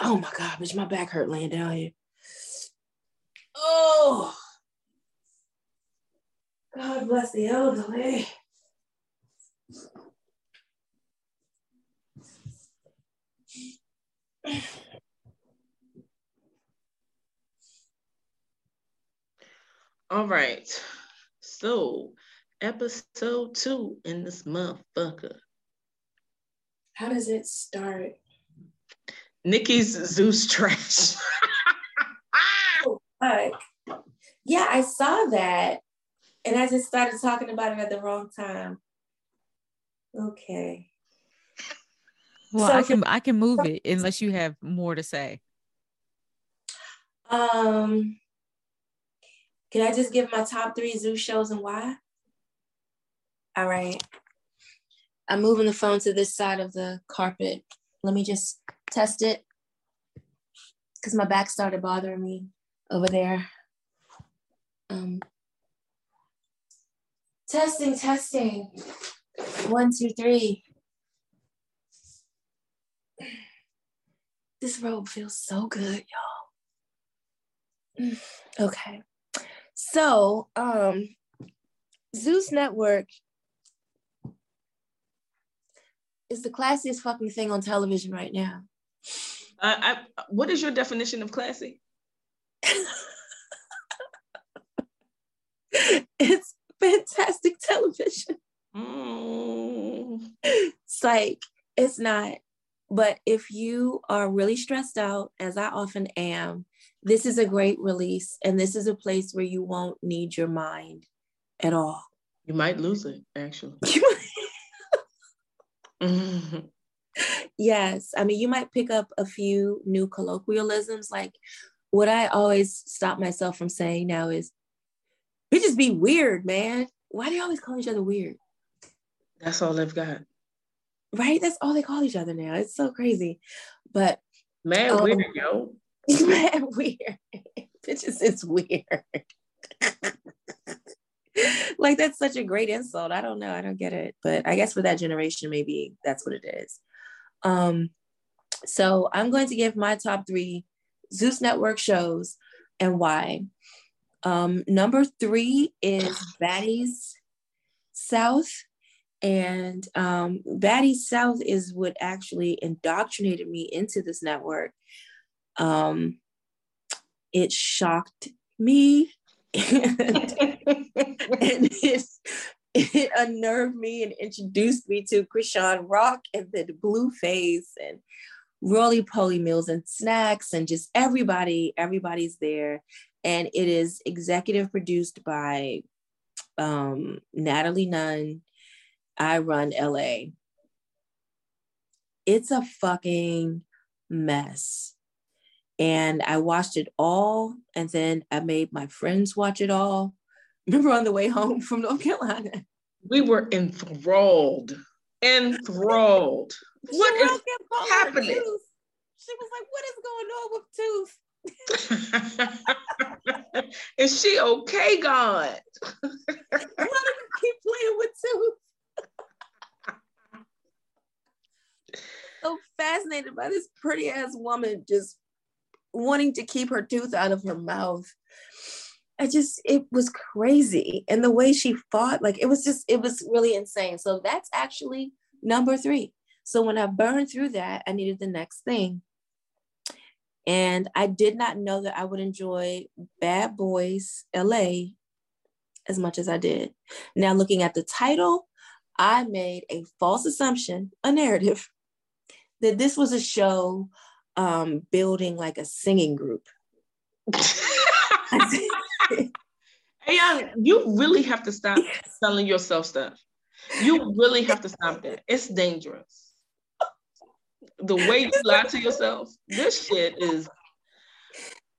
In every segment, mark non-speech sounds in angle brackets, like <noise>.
Oh my God, bitch, my back hurt laying down here. Oh. God bless the elderly. All right. So, episode two in this motherfucker. How does it start? Nikki's Zeus trash. <laughs> oh. Yeah, I saw that. And I just started talking about it at the wrong time. Okay. Well, so, I can I can move it unless you have more to say. Um can I just give my top three Zeus shows and why? All right. I'm moving the phone to this side of the carpet. Let me just test it because my back started bothering me over there. Um, testing, testing. One, two, three. This robe feels so good, y'all. <sighs> Okay. So, um, Zeus Network is the classiest fucking thing on television right now. Uh, I, what is your definition of classy? <laughs> it's fantastic television. Mm. It's like, it's not. But if you are really stressed out, as I often am, this is a great release. And this is a place where you won't need your mind at all. You might lose it, actually. <laughs> <laughs> Yes. I mean, you might pick up a few new colloquialisms. Like what I always stop myself from saying now is, bitches be weird, man. Why do you always call each other weird? That's all they've got. Right? That's all they call each other now. It's so crazy. But man, um, weird, yo. <laughs> Man, weird. <laughs> bitches, it's weird. <laughs> like that's such a great insult. I don't know. I don't get it. But I guess for that generation, maybe that's what it is. Um, so I'm going to give my top three Zeus Network shows and why. Um, number three is Baddies South. And um, Baddies South is what actually indoctrinated me into this network. Um, it shocked me <laughs> and, <laughs> and it, it <laughs> unnerved me and introduced me to Chrisean Rock and the Blueface and Roly Poly Meals and Snacks and just everybody, everybody's there. And it is executive produced by um, Natalie Nunn. I run LA. It's a fucking mess. And I watched it all, and then I made my friends watch it all <laughs> remember on the way home from North Carolina. We were enthralled. Enthralled. <laughs> what is happening? She was like, what is going on with Tooth? <laughs> is she okay, God? <laughs> Why do you keep playing with Tooth? so fascinated by this pretty ass woman just wanting to keep her tooth out of her mouth. I just it was crazy. And the way she fought, like it was just, it was really insane. So that's actually number three. So when I burned through that, I needed the next thing. And I did not know that I would enjoy Bad Boys LA as much as I did. Now, looking at the title, I made a false assumption, a narrative, that this was a show um, building like a singing group. <laughs> hey, young, you really have to stop selling yourself stuff. You really have to stop that. It's dangerous. The way you lie to yourself, this shit is.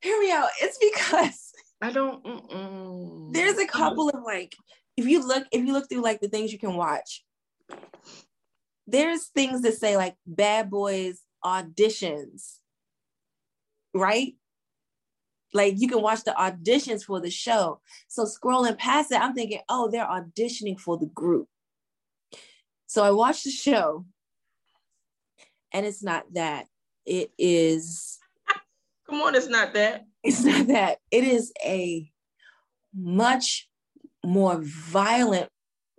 Hear me out. It's because I don't. Mm-mm. There's a couple of like, if you look, if you look through like the things you can watch, there's things that say like Bad Boys auditions, right? Like you can watch the auditions for the show. So scrolling past it, I'm thinking, oh, they're auditioning for the group. So I watched the show, and it's not that. It is. <laughs> Come on, it's not that. It's not that. It is a much more violent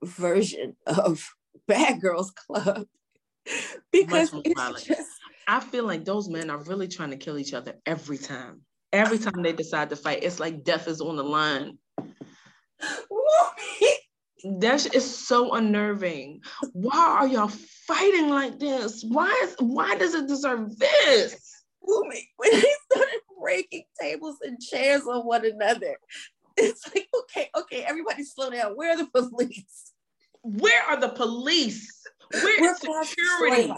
version of <laughs> Bad Girls Club because it's just. I feel like those men are really trying to kill each other every time. Every time they decide to fight, it's like death is on the line. That is so unnerving. Why are y'all fighting like this? Why is why does it deserve this? When they started breaking tables and chairs on one another, it's like, okay, okay, everybody slow down. Where are the police? Where are the police? Where is security?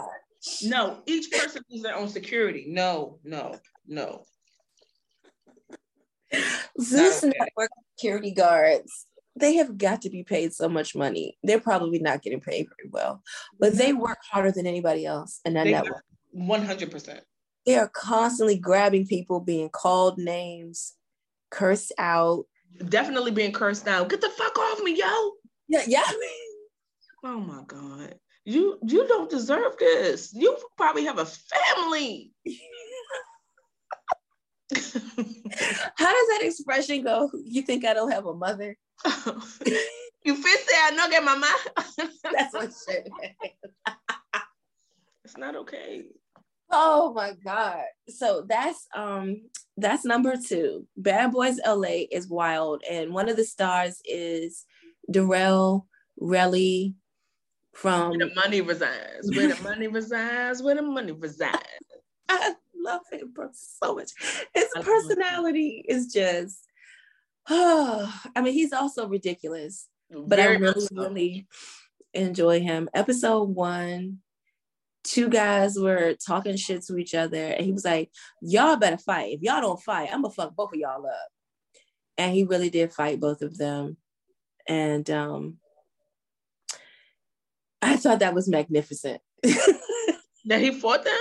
No, each person needs their own security. No, no, no. Zeus okay. Network security guards they have got to be paid so much money. They're probably not getting paid very well, but they mm-hmm. work harder than anybody else in that they network. One hundred percent. They are constantly grabbing people, being called names, cursed out. Definitely being cursed out. Get the fuck off me, yo. Yeah, yeah. <laughs> Oh my god, you you don't deserve this. You probably have a family. <laughs> <laughs> How does that expression go? You think I don't have a mother? <laughs> <laughs> you fit say I not get mama. That's what shit. it's not okay. Oh my god. So that's um that's number two. Bad Boys LA is wild, and one of the stars is Darrell Relly from Where the money resides. Where the money resides. Where the money resides. I love him so much. His personality is just Oh, <sighs> I mean, he's also ridiculous, but Very I really, so. really enjoy him. Episode one, two guys were talking shit to each other, and he was like, Y'all better fight. If y'all don't fight, I'm gonna fuck both of y'all up. And he really did fight both of them. And um I thought that was magnificent. <laughs> that he fought them?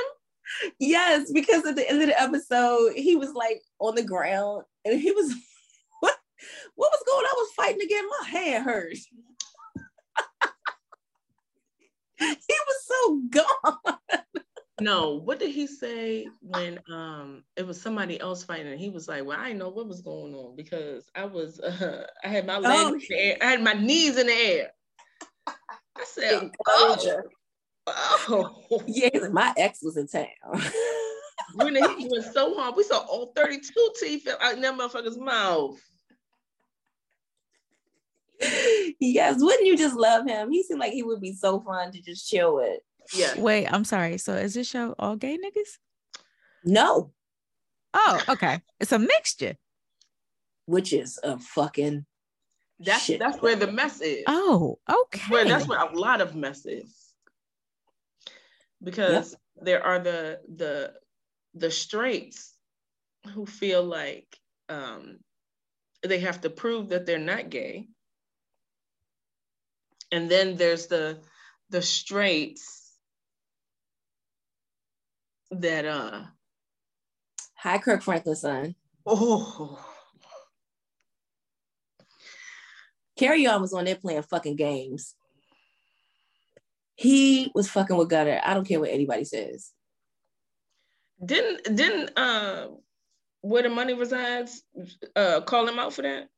Yes, because at the end of the episode, he was like on the ground and he was <laughs> what what was going on? I was fighting to get my hand hurt. <laughs> he was so gone. no, what did he say when um it was somebody else fighting? And he was like, "Well, I didn't know what was going on because I was uh, I had my legs oh. in the air, I had my knees in the air." I said, "Oh, oh, yeah." My ex was in town. <laughs> when he went so hard, we saw all thirty-two teeth out in that motherfucker's mouth yes, wouldn't you just love him? He seemed like he would be so fun to just chill with. Yeah. Wait, I'm sorry. So is this show all gay niggas? No. Oh, okay. It's a mixture. Which is a fucking that's shit. that's where the mess is. Oh, okay. Where that's where a lot of mess is. Because yep. there are the the the straights who feel like um they have to prove that they're not gay and then there's the the straights that uh hi kirk Franklin son oh Kerrion was on there playing fucking games. He was fucking with Gutter. I don't care what anybody says. Didn't didn't uh where the money resides uh call him out for that?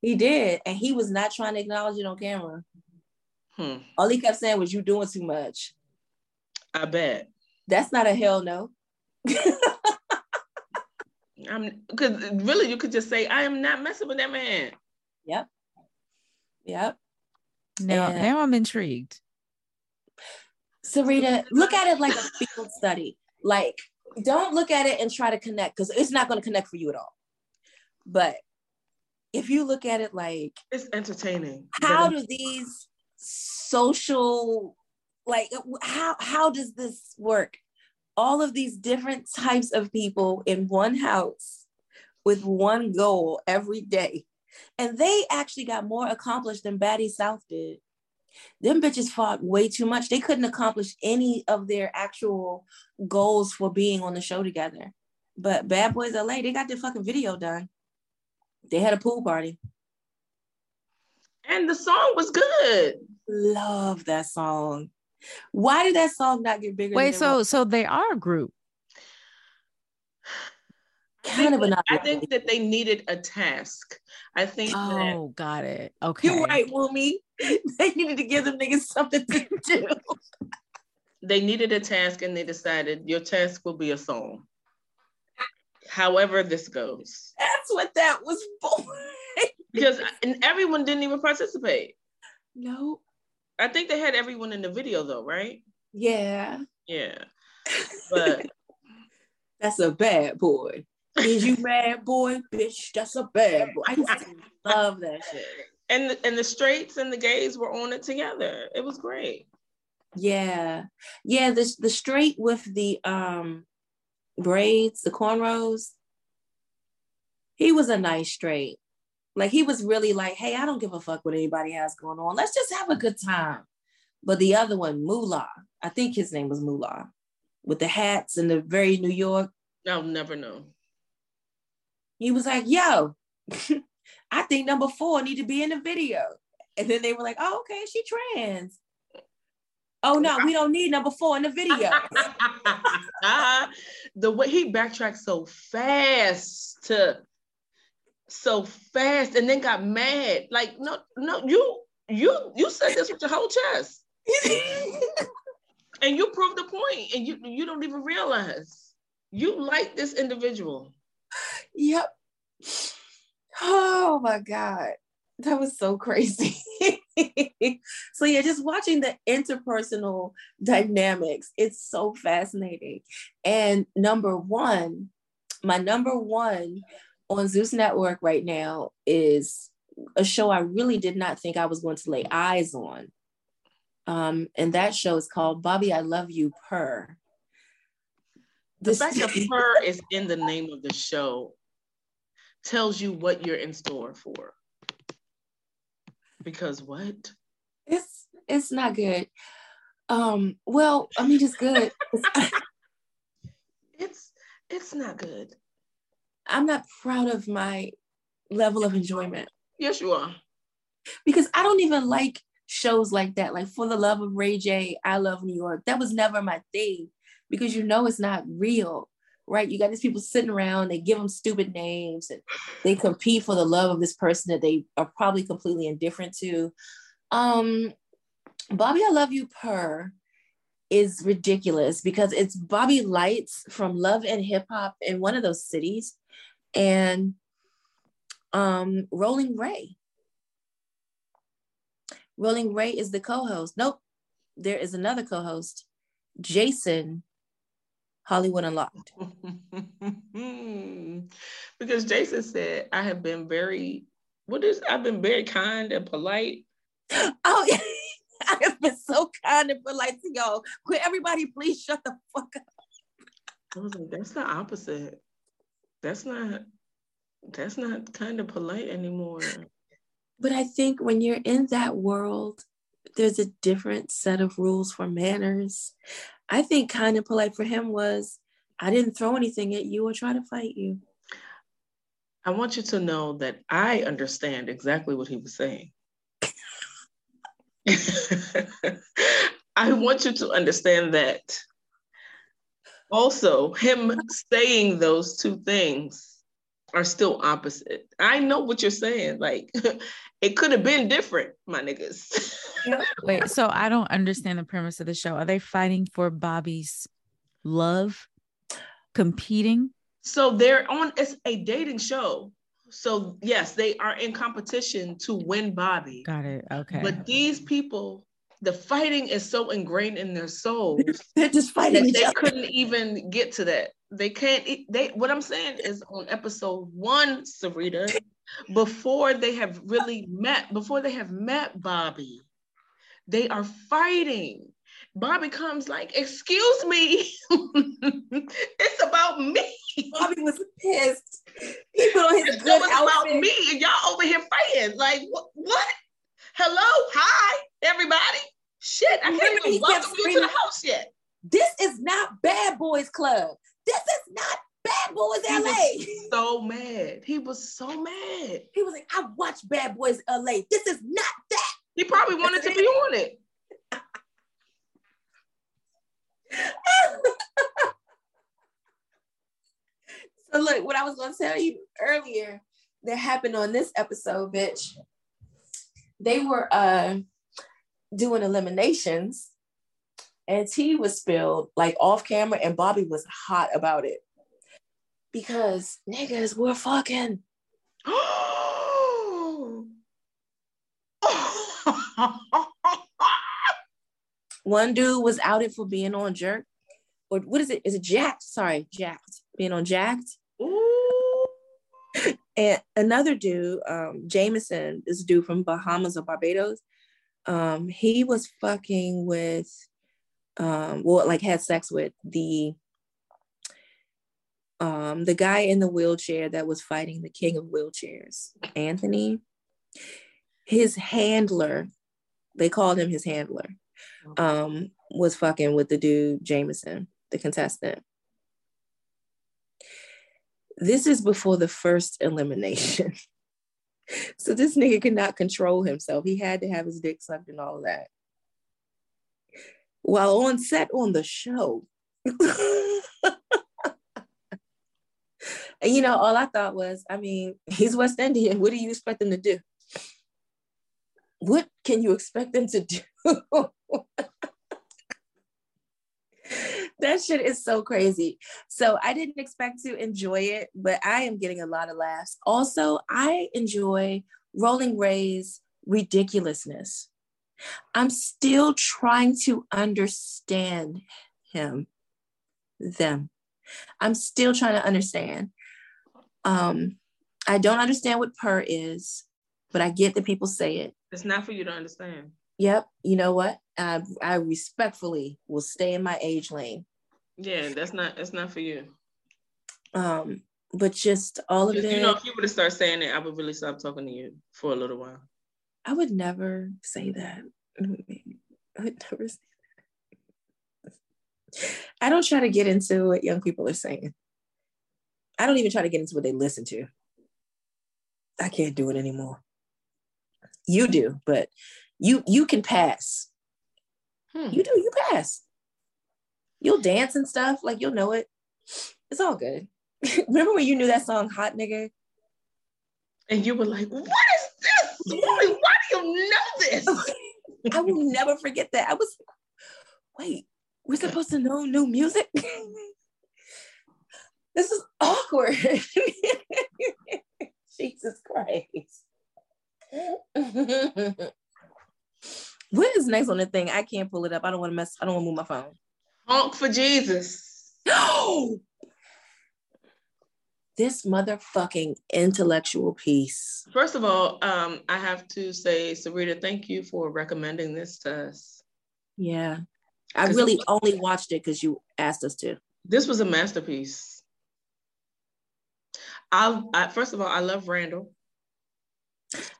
He did, and he was not trying to acknowledge it on camera. Hmm. All he kept saying was, "You doing too much." I bet. That's not a hell no. <laughs> I'm because really you could just say, I am not messing with that man. Yep. Yep. Now, and now I'm intrigued. Sarita, look at it like a field study. Like, don't look at it and try to connect because it's not going to connect for you at all. But if you look at it like it's entertaining. How do these social like how how does this work? All of these different types of people in one house with one goal every day. And they actually got more accomplished than Baddies South did. Them bitches fought way too much. They couldn't accomplish any of their actual goals for being on the show together. But Bad Boys LA, they got their fucking video done. They had a pool party. And the song was good. Love that song. Why did that song not get bigger? Wait, so so they are a group. Kind of, but I think that they needed a task. I think. Oh, that, got it. Okay, you're right, Wumi. <laughs> They needed to give them niggas something to do. they needed a task, and they decided your task will be a song. However, this goes. That's what that was for. because uh, and everyone didn't even participate. No. I think they had everyone in the video though, right? Yeah. Yeah. <laughs> But that's a bad boy. Is you mad boy, bitch? That's a bad boy. I love that shit. And the, and the straights and the gays were on it together. It was great. Yeah, yeah. The the straight with the um braids, the cornrows. He was a nice straight. Like he was really like, hey, I don't give a fuck what anybody has going on. Let's just have a good time. But the other one, Moolah, I think his name was Moolah, with the hats and the very New York. I'll never know. He was like, yo, <laughs> I think number four need to be in the video. And then they were like, oh, okay, she trans. Oh no, we don't need number four in the video. <laughs> the way he backtracked so fast to so fast and then got mad. Like, no, no, you you you said this with your whole chest. <laughs> and you proved the point and you you don't even realize you like this individual. Yep. Oh my God. That was so crazy. <laughs> so yeah, just watching the interpersonal dynamics, it's so fascinating. And number one, my number one on Zeus Network right now is a show I really did not think I was going to lay eyes on. Um, and that show is called Bobby, I Love You Purr. The fact that <laughs> purr is in the name of the show tells you what you're in store for. Because what? It's it's not good. Um, well, I mean, it's good. <laughs> <laughs> it's it's not good. I'm not proud of my level of enjoyment. Yes, you are. Because I don't even like shows like that. Like For the Love of Ray J, I Love New York. That was never my thing because you know it's not real, right? You got these people sitting around, they give them stupid names and they compete for the love of this person that they are probably completely indifferent to. Um, Bobby, I Love You Purr is ridiculous because it's Bobby Lytes from Love and Hip Hop in one of those cities and um, Rolling Ray. Rolling Ray is the co-host. Nope, there is another co-host, Jason Hollywood Unlocked. <laughs> because Jason said, I have been very, what is, I've been very kind and polite. Oh, yeah. <laughs> I have been so kind and polite to y'all. Could everybody please shut the fuck up? I was like, that's the opposite that's not that's not kind of polite anymore. But I think when you're in that world, there's a different set of rules for manners. I think kind of polite for him was I didn't throw anything at you or try to fight you. I want you to know that I understand exactly what he was saying. <laughs> I want you to understand that also him saying those two things are still opposite. I know what you're saying. Like <laughs> it could have been different, my niggas. Wait, so I don't understand the premise of the show. Are they fighting for Bobby's love? Competing? So they're on it's a dating show. So yes, they are in competition to win Bobby. Got it. Okay. But these people, the fighting is so ingrained in their souls. <laughs> They're just fighting. they couldn't even get to that. They can't. They. What I'm saying is, on episode one, Sarita, before they have really met, before they have met Bobby, they are fighting. Bobby comes like, "Excuse me, <laughs> it's about me." Bobby was pissed. He put on his it's good about outfit. me, and y'all over here fighting. Like, what? What? Hello, hi, everybody. Shit, I can't Remember even welcome you to the house yet. This is not Bad Boys Club. This is not Bad Boys He LA. was so mad. He was so mad. He was like, I watched Bad Boys LA. This is not that. He probably wanted to be <laughs> on it. so look, what I was gonna tell you earlier that happened on this episode, bitch. They were uh doing eliminations and tea was spilled like off camera, and Bobby was hot about it. Because niggas were fucking. <gasps> One dude was outed for being on jerk. Or what is it? Is it jacked? Sorry, jacked. Being on jacked. Ooh. And another dude, um, Jameson, this dude from Bahamas or Barbados, um, he was fucking with, um, well, like had sex with the, um, the guy in the wheelchair that was fighting the king of wheelchairs, Anthony. His handler, they called him his handler, um, was fucking with the dude Jameson, the contestant this is before the first elimination. <laughs> so this nigga could not control himself. He had to have his dick sucked and all of that. While on set on the show. and you know, all I thought was, I mean, he's West Indian. What do you expect him to do? What can you expect them to do? <laughs> that shit is so crazy. So I didn't expect to enjoy it, but I am getting a lot of laughs. Also, I enjoy Rolling Ray's ridiculousness. I'm still trying to understand him, them. I'm still trying to understand. Um, I don't understand what per is, but I get that people say it. It's not for you to understand. Yep. You know what? I, I respectfully will stay in my age lane. Yeah, that's not. that's not for you. Um, but just all of it. you know, if you were to start saying it, I would really stop talking to you for a little while. I would never say that. I would never say that. I don't try to get into what young people are saying. I don't even try to get into what they listen to. I can't do it anymore. You do, but you you can pass. Hmm. You do, you pass. You'll dance and stuff, like you'll know it. It's all good. <laughs> Remember when you knew that song Hot Nigga? And you were like, "What Why do you know this?" <laughs> I will never forget that. I was wait, we're supposed to know new music? <laughs> this is awkward. <laughs> Jesus Christ. what is next on the thing? I can't pull it up. I don't want to mess, I don't want to move my phone. Honk for Jesus. <gasps> <gasps> No. This motherfucking intellectual piece. First of all, um, I have to say, Sarita, thank you for recommending this to us. Yeah. I really only watched it because you asked us to. This was a masterpiece. I, I first of all, I love Randall.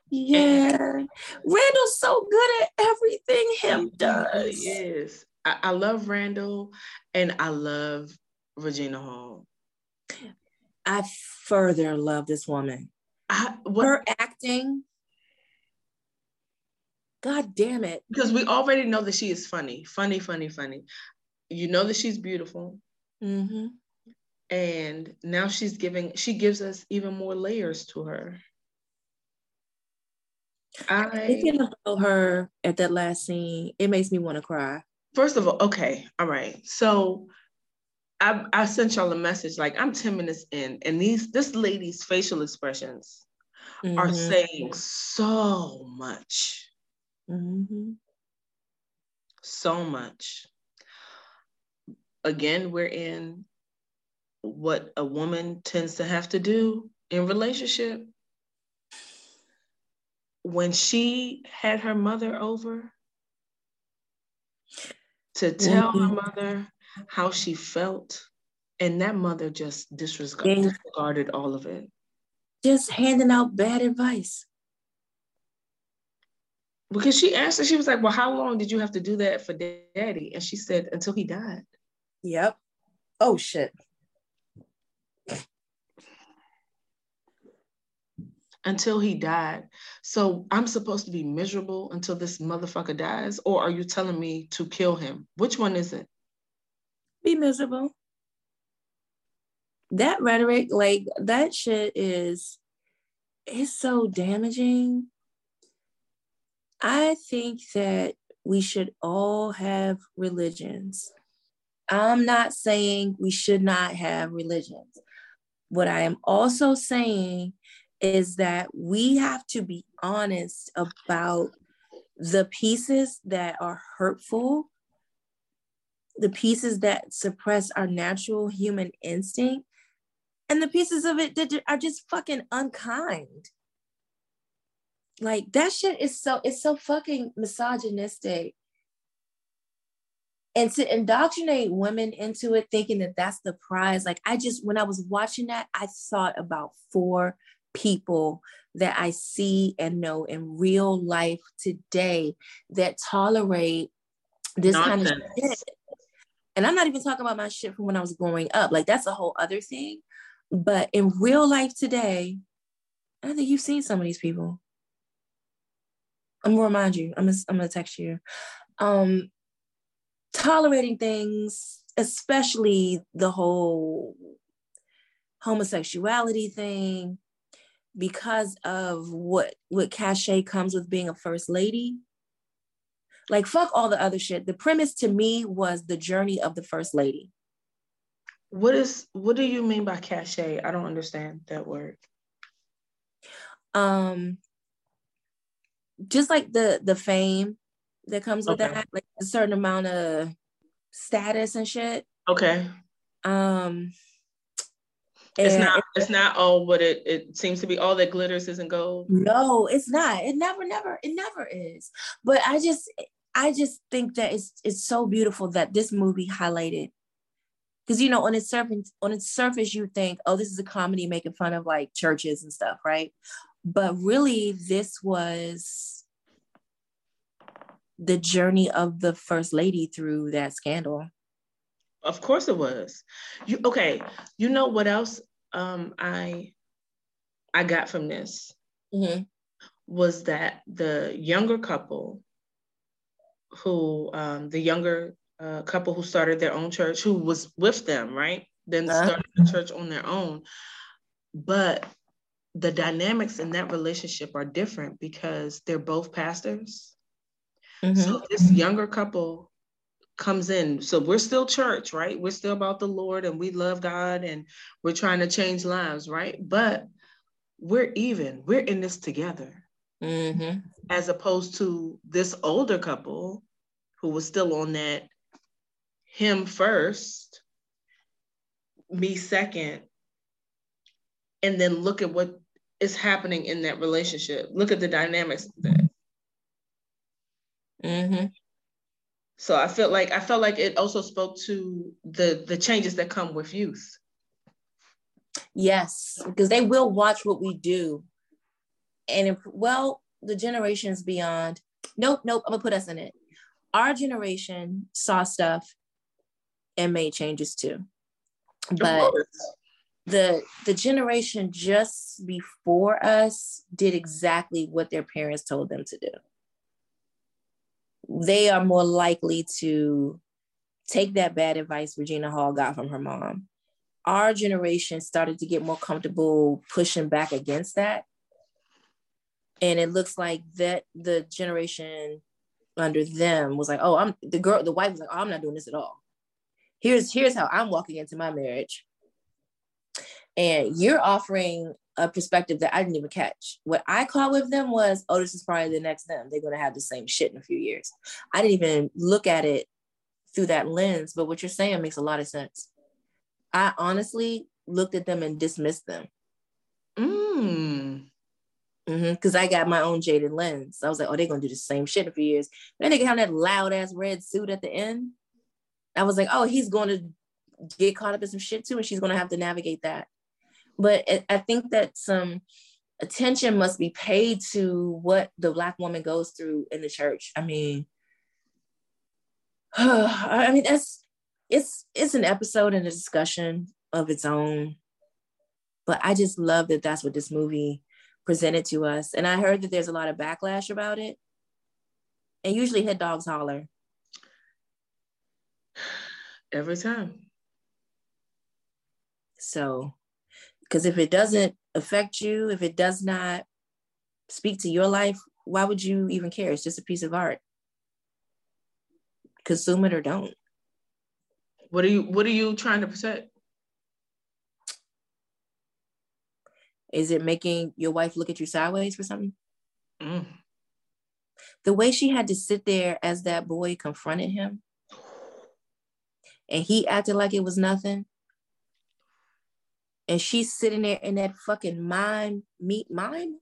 Yeah. Randall's so good at everything him does. Yes, I, I love Randall, and I love Regina Hall. I further love this woman. I, what, Her acting. God damn it. because we already know that she is funny, funny, funny, funny. You know that she's beautiful. hmm and now she's giving she gives us even more layers to her I thinking about her at that last scene, it makes me want to cry. First of all, okay, all right. So I I sent y'all a message like I'm 10 minutes in, and these this lady's facial expressions mm-hmm. are saying so much. Mm-hmm. So much. Again, we're in what a woman tends to have to do in relationship when she had her mother over to tell mm-hmm. her mother how she felt, and that mother just disregarded, disregarded all of it. Just handing out bad advice. Because she asked her, she was like, Well, how long did you have to do that for daddy? And she said, Until he died. Yep. Oh, shit. until he died. So I'm supposed to be miserable until this motherfucker dies? Or are you telling me to kill him? Which one is it? Be miserable. That rhetoric, like that shit is it's so damaging. I think that we should all have religions. I'm not saying we should not have religions. What I am also saying is that we have to be honest about the pieces that are hurtful, the pieces that suppress our natural human instinct, and the pieces of it that are just fucking unkind. Like that shit is so it's so fucking misogynistic. And to indoctrinate women into it, thinking that that's the prize. Like I just, when I was watching that, I thought about four people that I see and know in real life today that tolerate this Nonsense. kind of shit. And I'm not even talking about my shit from when I was growing up. Like that's a whole other thing. But in real life today, I think you've seen some of these people. I'm gonna remind you. I'm gonna, I'm gonna text you. Um, tolerating things, especially the whole homosexuality thing, because of what what cachet comes with being a first lady like fuck all the other shit. The premise to me was the journey of the first lady. What is what do you mean by cachet? I don't understand that word. Um just like the the fame that comes with okay. that like a certain amount of status and shit. Okay. Um it's not it's not all what it, it seems to be. All that glitters isn't gold. No it's not. It never never it never is. But i just i just think that it's it's so beautiful that this movie highlighted because you know on its surface on its surface you think oh this is a comedy making fun of like churches and stuff right but really this was the journey of the first lady through that scandal of course it was. You okay? You know what else um, I I got from this mm-hmm. was that the younger couple who um, the younger uh, couple who started their own church who was with them right then uh-huh. started the church on their own but the dynamics in that relationship are different because they're both pastors mm-hmm. so this younger couple comes in. So we're still church, right? We're still about the Lord and we love God and we're trying to change lives, right? But we're even, we're in this together. Mm-hmm. As opposed to this older couple who was still on that him first, me second, and then look at what is happening in that relationship. Look at the dynamics of that. Mm-hmm. So I felt like I felt like it also spoke to the the changes that come with youth. Yes, because they will watch what we do, and if, well, the generations beyond. Nope, nope. I'm gonna put us in it. Our generation saw stuff and made changes too, but the the generation just before us did exactly what their parents told them to do they are more likely to take that bad advice Regina Hall got from her mom. our generation started to get more comfortable pushing back against that. And it looks like that the generation under them was like, oh, I'm the girl, the wife was like, oh, I'm not doing this at all. Here's here's how I'm walking into my marriage. And you're offering a perspective that I didn't even catch. What I caught with them was, oh, this is probably the next them. They're gonna have the same shit in a few years. I didn't even look at it through that lens, but what you're saying makes a lot of sense. I honestly looked at them and dismissed them. Mm. Because mm-hmm, I got my own jaded lens. I was like, oh, they're gonna do the same shit in a few years. But Then they have that loud ass red suit at the end. I was like, oh, he's going to get caught up in some shit too, and she's gonna have to navigate that. But I think that some attention must be paid to what the black woman goes through in the church. I mean, <sighs> I mean that's it's it's an episode and a discussion of its own. But I just love that that's what this movie presented to us. And I heard that there's a lot of backlash about it. And usually hit dogs holler. Every time. So, because if it doesn't affect you, if it does not speak to your life, why would you even care? It's just a piece of art. Consume it or don't. What are you What are you trying to protect? Is it making your wife look at you sideways for something? Mm. The way she had to sit there as that boy confronted him, and he acted like it was nothing, and she's sitting there in that fucking mime meet mime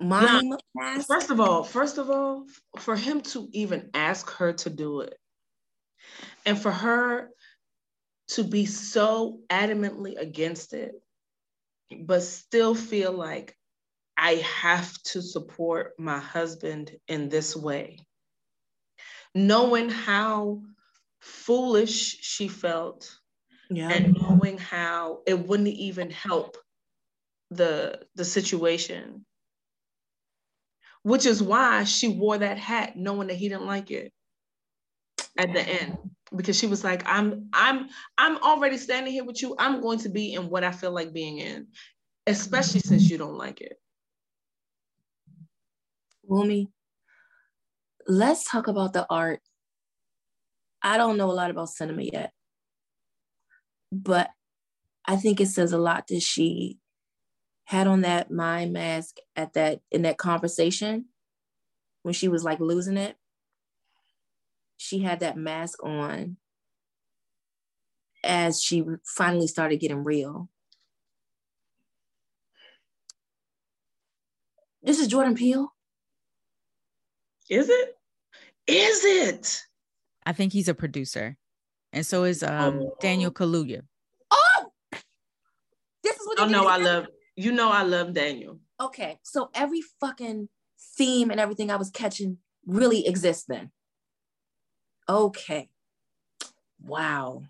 mime now, First of all, first of all, for him to even ask her to do it, and for her to be so adamantly against it, but still feel like I have to support my husband in this way. Knowing how foolish she felt yeah. and knowing how it wouldn't even help the the situation which is why she wore that hat knowing that he didn't like it at the end because she was like i'm i'm i'm already standing here with you. I'm going to be in what i feel like being in especially since you don't like it. Wumi, let's talk about the art. I don't know a lot about cinema yet but i think it says a lot that she had on that mind mask at that in that conversation when she was like losing it she had that mask on as she finally started getting real. This is Jordan Peele. Is it? Is it? I think he's a producer. And so is um oh. Daniel Kaluuya. Oh, this is what. Oh no, I love you. Know I love Daniel. Okay, so every fucking theme and everything I was catching really exists then. Okay. Wow.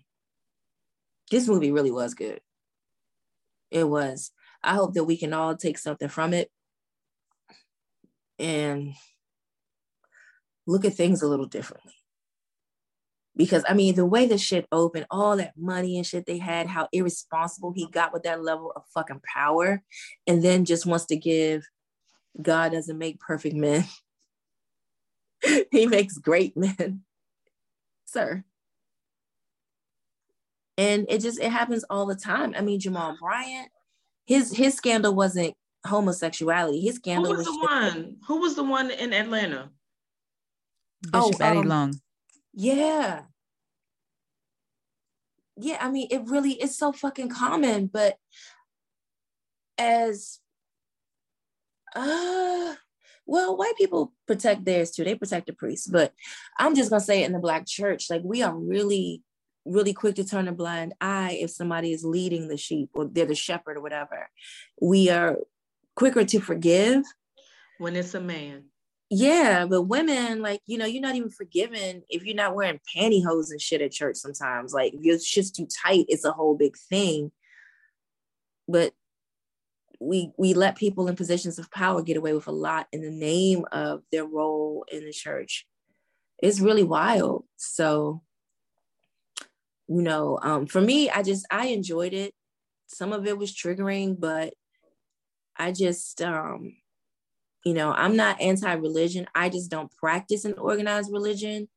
This movie really was good. It was. I hope that we can all take something from it and look at things a little differently. Because I mean, the way the shit opened, all that money and shit they had, how irresponsible he got with that level of fucking power, and then just wants to give God doesn't make perfect men. <laughs> he makes great men sir. And it just it happens all the time. I mean, Jamal Bryant, his his scandal wasn't homosexuality. His scandal Who was, was the one? Who was the one in Atlanta? Bishop oh, Eddie um, Long. Yeah. Yeah, I mean, it really is so fucking common, but as uh well, white people protect theirs too. They protect the priests, but I'm just gonna say it in the black church, like we are really, really quick to turn a blind eye if somebody is leading the sheep or they're the shepherd or whatever. We are quicker to forgive when it's a man. Yeah, but women, like, you know, you're not even forgiven if you're not wearing pantyhose and shit at church sometimes. Like, if your shit's too tight, it's a whole big thing. But we we let people in positions of power get away with a lot in the name of their role in the church it's really wild so you know, um, for me, I just I enjoyed it. Some of it was triggering, but I just um, you know, I'm not anti-religion. I just don't practice an organized religion.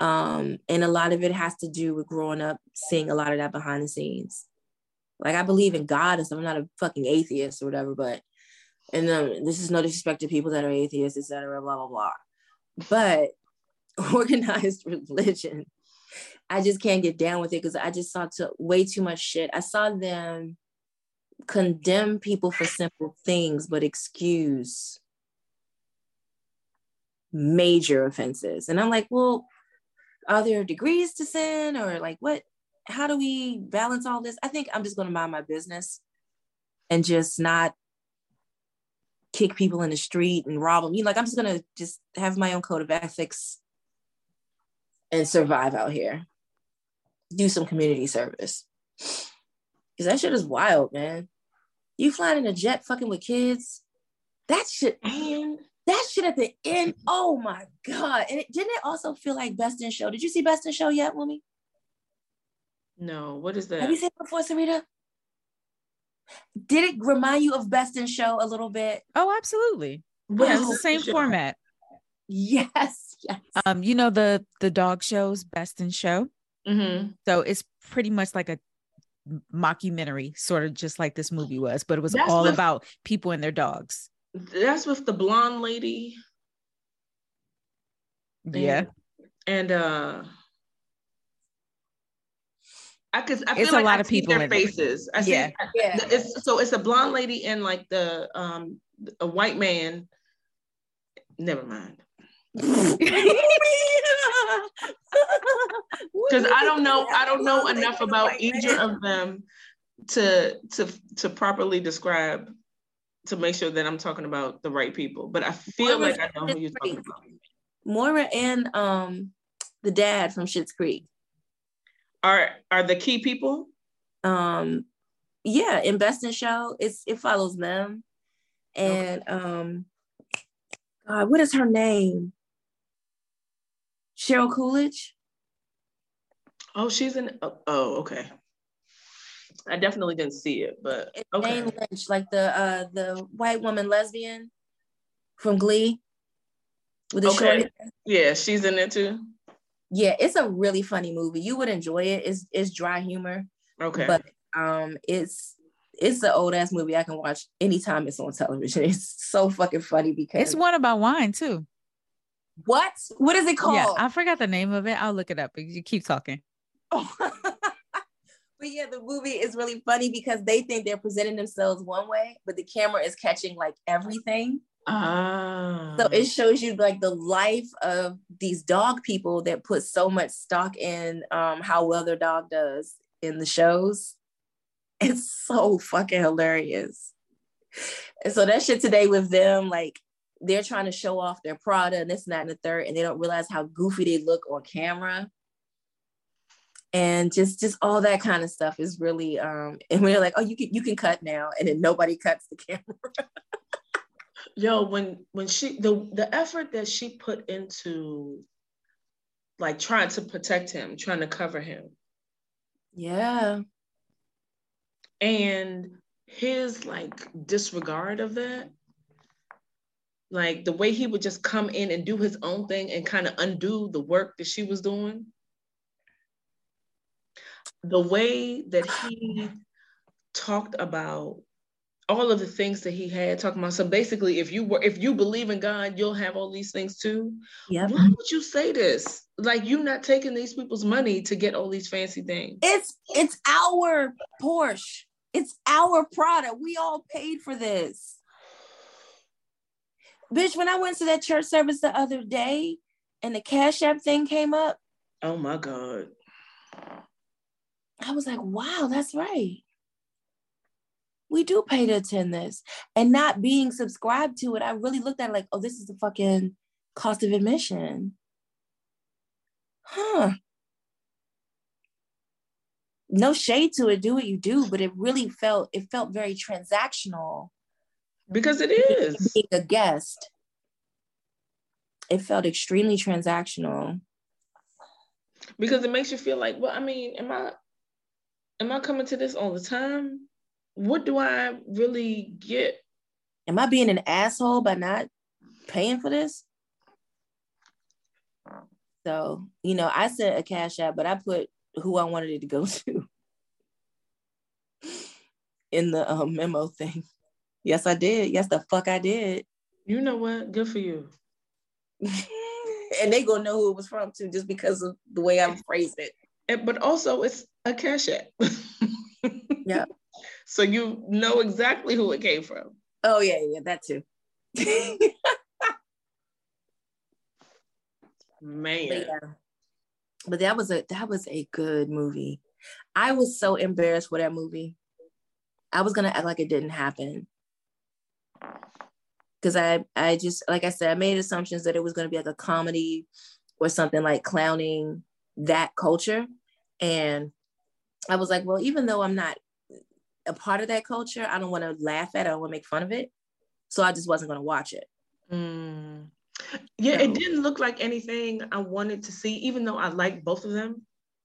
Um, and a lot of it has to do with growing up, seeing a lot of that behind the scenes. Like I believe in God and stuff. I'm not a fucking atheist or whatever, but and um, this is no disrespect to people that are atheists, etc. Blah blah blah. But <laughs> organized <laughs> religion, I just can't get down with it because I just saw to, way too much shit. I saw them condemn people for simple things, but excuse major offenses. And I'm like, well, are there degrees to sin or like what? How do we balance all this? I think I'm just going to mind my business and just not kick people in the street and rob them. You know, like I'm just gonna just have my own code of ethics and survive out here. Do some community service. Cause that shit is wild, man. You flying in a jet fucking with kids. That shit, man. That shit at the end. Oh my God. And it, didn't it also feel like Best in Show? Did you see Best in Show yet, Wumi? No, what is that? Have you seen it before, Sarita? Did it remind you of Best in Show a little bit? Oh, absolutely. yeah, it's the same format. Yes, yes. Um, you know the the dog shows Best in Show. Mm-hmm. So it's pretty much like a mockumentary, sort of just like this movie was, but it was That's all with- about people and their dogs. That's with the blonde lady. Yeah, And uh I could I feel It's a lot I of people their faces. I see Yeah. Yeah. it's so it's a blonde lady and like the um a white man. Never mind. Because <laughs> Because I don't know I don't know enough about either of them to to to properly describe to make sure that I'm talking about the right people. But I feel Moira like I know who you're talking about. Moira and um the dad from Schitt's Creek. Are are the key people? Um yeah, in Best in Show, it's it follows them. And um God, what is her name? Cheryl Coolidge? Oh, she's in. Oh, oh, okay. I definitely didn't see it, but okay. Jane Lynch, like the uh the white woman lesbian from Glee. With the Okay. short hair. Yeah, she's in it too. Yeah, it's a really funny movie. You would enjoy it. It's it's dry humor, Okay. but um it's it's an old ass movie I can watch anytime it's on television. <laughs> It's so fucking funny because it's one about wine too. what? What is it called? Yeah, I forgot the name of it. I'll look it up. Because you keep talking. <laughs> but yeah, the movie is really funny because they think they're presenting themselves one way, but the camera is catching like everything. Ah. So it shows you like the life of these dog people that put so much stock in um, how well their dog does in the shows. It's so fucking hilarious. And so that shit today with them, like they're trying to show off their Prada and this and that and the third, and they don't realize how goofy they look on camera. And just just all that kind of stuff is really um and when we're like, oh, you can you can cut now, and then nobody cuts the camera. <laughs> Yo, when when she the the effort that she put into like trying to protect him, trying to cover him, Yeah. and his like disregard of that, like the way he would just come in and do his own thing and kind of undo the work that she was doing. The way that he talked about all of the things that he had talking about. So basically, if you were if you believe in God, you'll have all these things too. Yeah. Why would you say this? Like you're not taking these people's money to get all these fancy things. It's it's our Porsche. It's our product. We all paid for this. Bitch, when I went to that church service the other day and the Cash App thing came up, Oh my God. I was like, wow, that's right. We do pay to mm-hmm. attend this. And not being subscribed to it, I really looked at it like, oh, this is the fucking cost of admission. Huh. No shade to it, do what you do, but it really felt it felt very transactional Because it is. being a guest. It felt extremely transactional. because it makes you feel like, well, I mean, am I am I coming to this all the time? What do I really get? Am I being an asshole by not paying for this? So, you know, I sent a cash app, but I put who I wanted it to go <laughs> to in the um, memo thing. Yes, I did. Yes, the fuck I did. You know what? Good for you. <laughs> and they gonna know who it was from too, just because of the way I phrased it. And, but also, it's a cash app. <laughs> yeah. So you know exactly who it came from. Oh yeah, yeah, that too. Man. But, yeah. but that was a that was a good movie. I was so embarrassed for that movie. I was gonna act like it didn't happen. Cause I I just like I said, I made assumptions that it was gonna be like a comedy or something like clowning that culture. And I was like, well, even though I'm not a part of that culture, I don't want to laugh at it, I don't want to make fun of it. So I just wasn't gonna watch it. Mm. Yeah, so, it didn't look like anything I wanted to see, even though I liked both of them.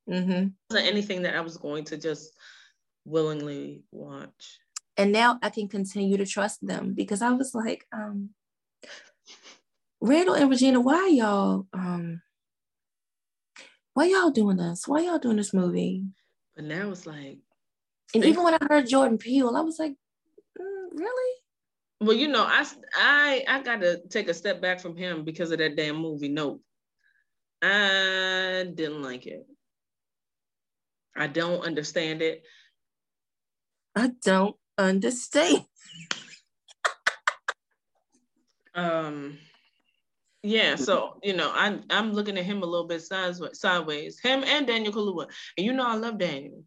Mm-hmm. It wasn't anything that I was going to just willingly watch. And now I can continue to trust them because I was like, um, Randall and Regina, why y'all um why y'all doing this? Why y'all doing this movie? But now it's like And even when I heard Jordan Peele, I was like, mm, really? Well, you know, I I I got to take a step back from him because of that damn movie. Nope, I didn't like it. I don't understand it. I don't understand. um, yeah. So you know, I I'm looking at him a little bit sideways. Sideways, him and Daniel Kaluuya, and you know, I love Daniel.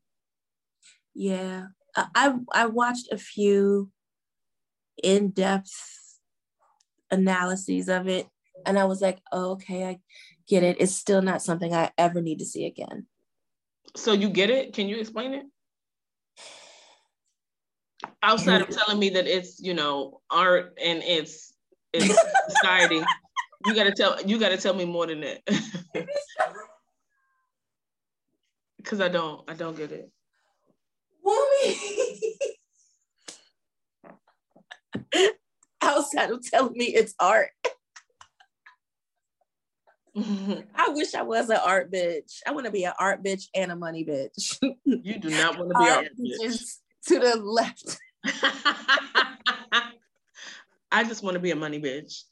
Yeah, I I watched a few in-depth analyses of it and i was like oh, okay i get it. It's still not something i ever need to see again. So you get it? Can you explain it? Outside of telling me that it's you know art and it's it's <laughs> society you gotta tell you gotta tell me more than that. <laughs> <laughs> Because i don't i don't get it Woman. outside of telling me it's art. I wish I was an art bitch. I want to be an art bitch and a money bitch. You do not want to be art bitch. To the left. <laughs> I just want to be a money bitch.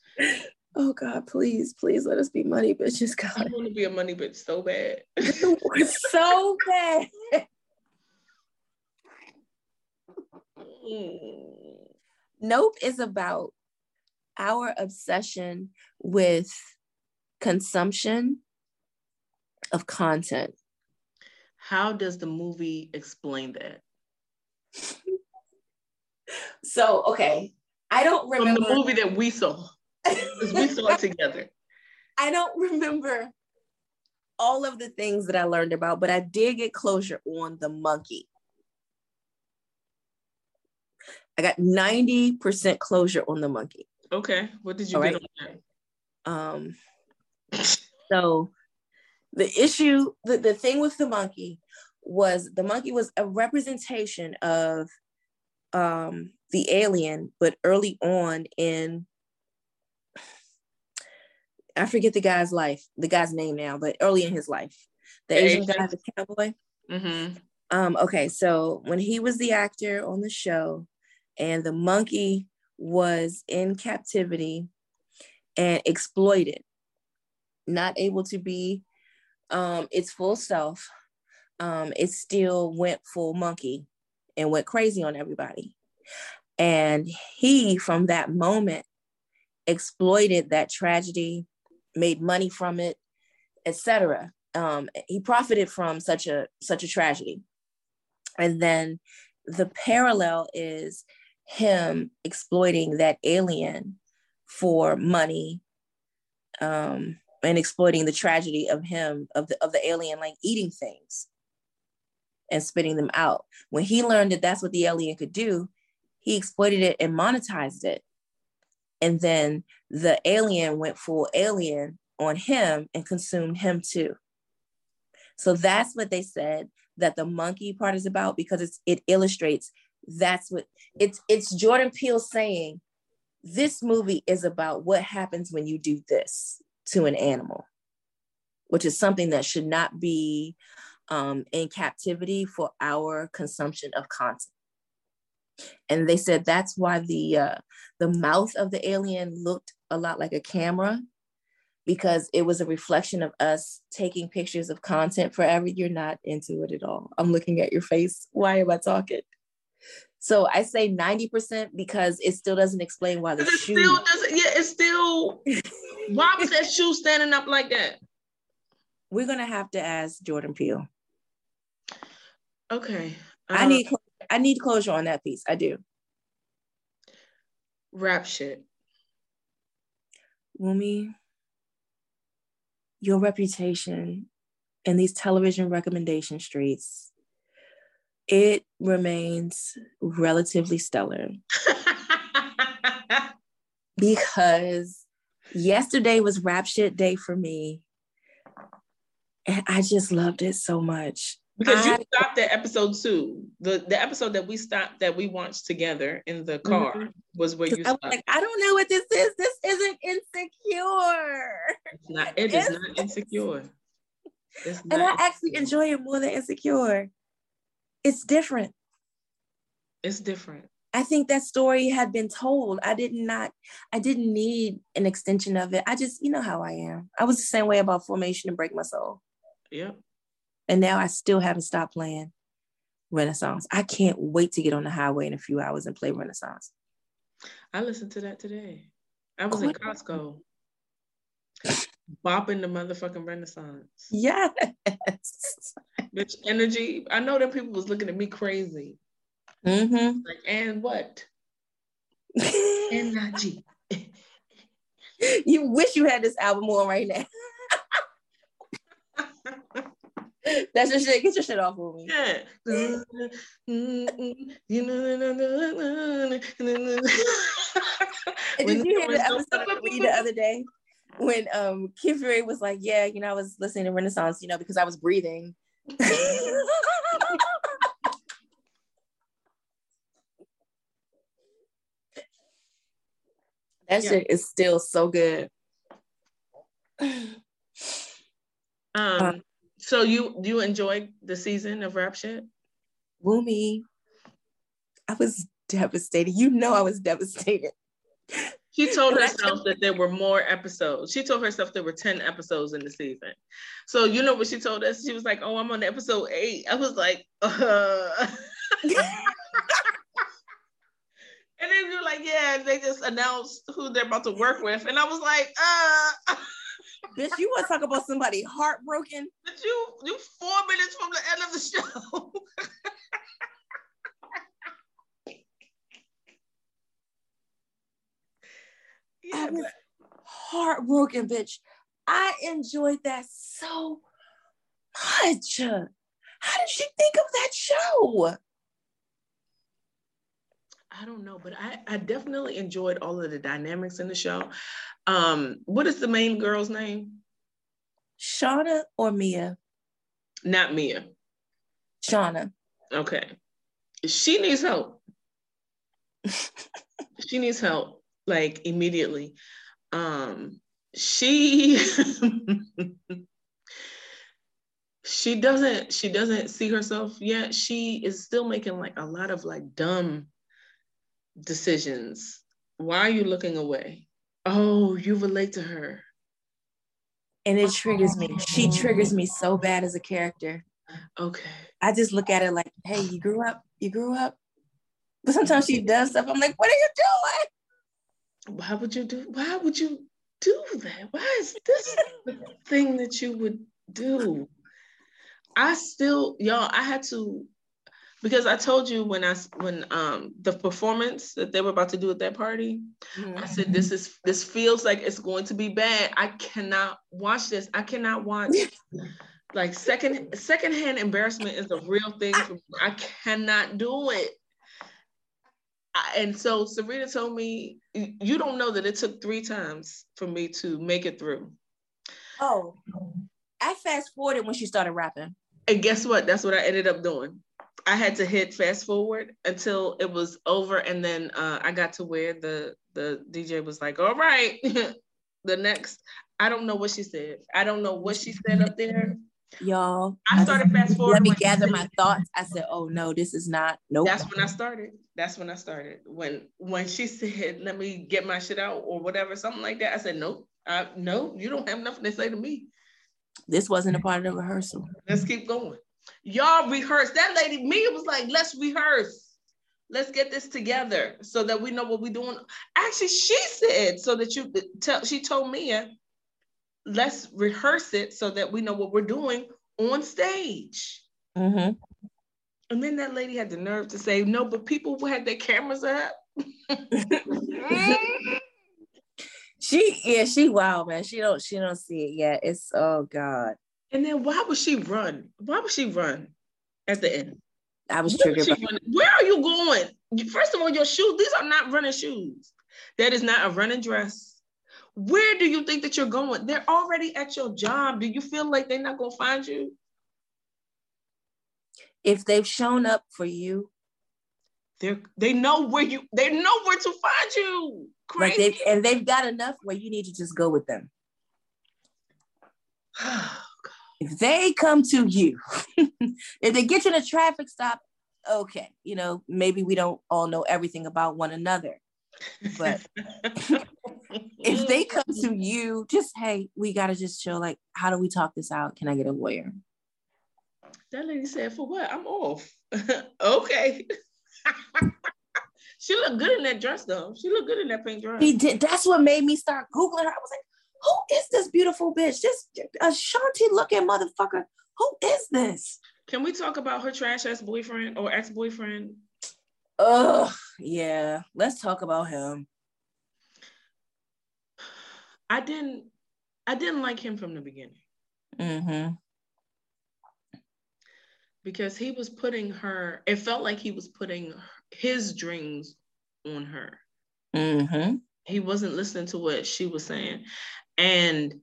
Oh God, please, please let us be money bitches. God. I want to be a money bitch so bad. <laughs> so bad. Mm. Nope is about our obsession with consumption of content. How does the movie explain that? <laughs> so, okay, I don't remember From the movie that we saw. Because we saw it <laughs> together. I don't remember all of the things that I learned about, but I did get closure on the monkey. I got 90% closure on the monkey. Okay. What did you All get right. on that? Um <laughs> so the issue, the, the thing with the monkey was the monkey was a representation of um the alien, but early on in I forget the guy's life, the guy's name now, but early in his life. The, the Asian, Asian guy, the cowboy. Mm-hmm. Um, okay, so when he was the actor on the show, and the monkey was in captivity and exploited, not able to be um, its full self. Um, it still went full monkey and went crazy on everybody. And he, from that moment, exploited that tragedy, made money from it, etc. Um, he profited from such a such a tragedy. And then the parallel is him exploiting that alien for money um, and exploiting the tragedy of him of the of the alien like eating things and spitting them out. When he learned that that's what the alien could do he exploited it and monetized it. And then the alien went full alien on him and consumed him too. So that's what they said that the monkey part is about because it's it illustrates that's what it's it's Jordan Peele saying this movie is about what happens when you do this to an animal, which is something that should not be um, in captivity for our consumption of content. And they said that's why the uh, the mouth of the alien looked a lot like a camera because it was a reflection of us taking pictures of content forever. You're not into it at all. I'm looking at your face. Why am I talking? So I say 90% because it still doesn't explain why the it shoe. Still doesn't, yeah, it's still. why was that shoe standing up like that? We're gonna have to ask Jordan Peele. Okay. Um, I need I need closure on that piece. I do. Rap shit. Wumi, your reputation in these television recommendation streets, it remains relatively stellar. <laughs> because yesterday was rap shit day for me. And I just loved it so much. Because I, you stopped at episode two. The the episode that we stopped that we watched together in the car mm-hmm. was where you I was like, I don't know what this is. This isn't insecure. It's not, it is not insecure. <laughs> It's and I actually enjoy it more than insecure. It's different. It's different. I think that story had been told. I did not, I didn't need an extension of it. I just, you know how I am. I was the same way about formation and break my soul. Yep. And now I still haven't stopped playing Renaissance. I can't wait to get on the highway in a few hours and play Renaissance. I listened to that today. I was in Costco bopping the motherfucking Renaissance. <laughs> Yes. Bitch, energy. I know that people was looking at me crazy. Mm-hmm. Like, and what? <laughs> energy. you wish you had this album on right now. <laughs> That's your shit. Get your shit off of me. Yeah. Did you hear the episode of me the other day when um Fury was like, "Yeah, you know, I was listening to Renaissance, you know, because I was breathing." That yeah. shit is still so good. Um, so you you enjoyed the season of Rap Shit? Wumi, I was devastated. You know I was devastated. She told herself that there were more episodes. She told herself there were 10 episodes in the season. So you know what she told us? She was like, Oh, I'm on episode eight. I was like, <laughs> uh And then you're like, yeah, they just announced who they're about to work with. And I was like, uh Bitch, you want to talk about somebody heartbroken? But you you four minutes from the end of the show. <laughs> yeah, I was but... heartbroken, bitch. I enjoyed that so much. How did she think of that show? I don't know, but I, I definitely enjoyed all of the dynamics in the show. Um, what is the main girl's name? Shauna or Mia? Not Mia. Shauna. Okay. She needs help. <laughs> she needs help, like immediately. Um, she <laughs> she doesn't she doesn't see herself yet. She is still making like a lot of like dumb decisions. Why are you looking away? Oh, you relate to her. And it triggers me. She triggers me so bad as a character. Okay. I just look at it like, hey, you grew up, you grew up. But sometimes she does stuff. I'm like, what are you doing? Why would you do why would you do that? Why is this the thing that you would do? I still, y'all, I had to because I told you when I when um the performance that they were about to do at that party, mm-hmm. I said this is this feels like it's going to be bad. I cannot watch this. I cannot watch like second secondhand embarrassment is a real thing for me. I cannot do it. And so Serena told me, you don't know that it took three times for me to make it through. Oh. I fast forwarded when she started rapping. And guess what? That's what I ended up doing. I had to hit fast forward until it was over, and then uh, I got to where the the DJ was like, "All right, <laughs> the next." I don't know what she said. I don't know what she said up there. Y'all, I started fast forward. Let me gather said- my thoughts. I said, "Oh no, this is not. Nope." That's when I started. That's when I started. When when she <laughs> said, "Let me get my shit out" or whatever, something like that. I said, "Nope, I, no, you don't have nothing to say to me. this wasn't a part of the rehearsal. Let's keep going." Y'all rehearse. That lady, Mia was like, "Let's rehearse. Let's get this together so that we know what we're doing." Actually, she said so that you tell. She told Mia, "Let's rehearse it so that we know what we're doing on stage." Mm-hmm. And then that lady had the nerve to say, "No, but people had their cameras up." <laughs> She yeah, she wild man. She don't she don't see it yet. It's oh god. And then why would she run? Why would she run at the end? I was Where, triggered. Where are you going? First of all, your shoes, these are not running shoes. That is not a running dress. Where do you think that you're going? They're already at your job. Do you feel like they're not gonna find you? if they've shown up for you, They're they know where you they know where to find you. like Crazy. they and they've got enough where you need to just go with them. <sighs> If they come to you, <laughs> if they get you in a traffic stop, okay, you know, maybe we don't all know everything about one another. But <laughs> if they come to you, just hey, we gotta just chill. Like, how do we talk this out? Can I get a lawyer? That lady said, "For what? I'm off." <laughs> okay. <laughs> she looked good in that dress, though. She looked good in that pink dress. He did. That's what made me start googling her. I was like, who is this beautiful bitch? This Ashanti looking motherfucker. Who is this? Can we talk about her trash ass boyfriend or ex boyfriend? Ugh, yeah. Let's talk about him. I didn't. I didn't like him from the beginning Mm-hmm. because he was putting her. It felt like he was putting his dreams on her. Mm-hmm. He wasn't listening to what she was saying, and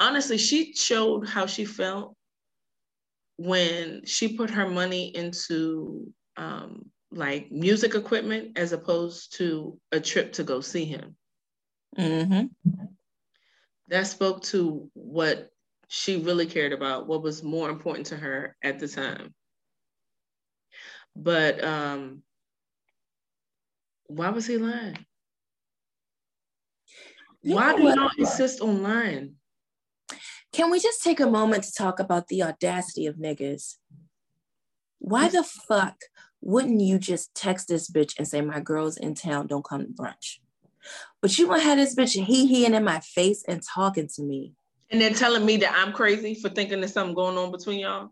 honestly, she showed how she felt when she put her money into um, like music equipment as opposed to a trip to go see him. Mm-hmm. That spoke to what she really cared about, what was more important to her at the time. But um, why was he lying? You Why do y'all insist on lying? Can we just take a moment to talk about the audacity of niggas? Why the fuck wouldn't you just text this bitch and say, my girl's in town, don't come to brunch? But you gonna have this bitch he heeing in my face and talking to me. And then telling me that I'm crazy for thinking there's something going on between y'all.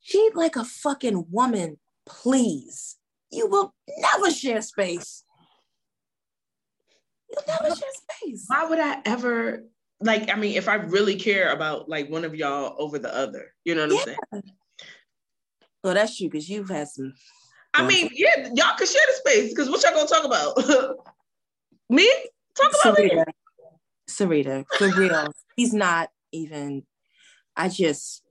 She like a fucking woman, please. You will never share space. You'll never share space. Why would I ever like? I mean, if I really care about like one of y'all over the other, you know what I'm saying? Well, that's true because you've had some. I mean, yeah, y'all can share the space because what y'all gonna talk about? <laughs> me? Talk about me. Sarita, Sarita, for real. He's not even. I just.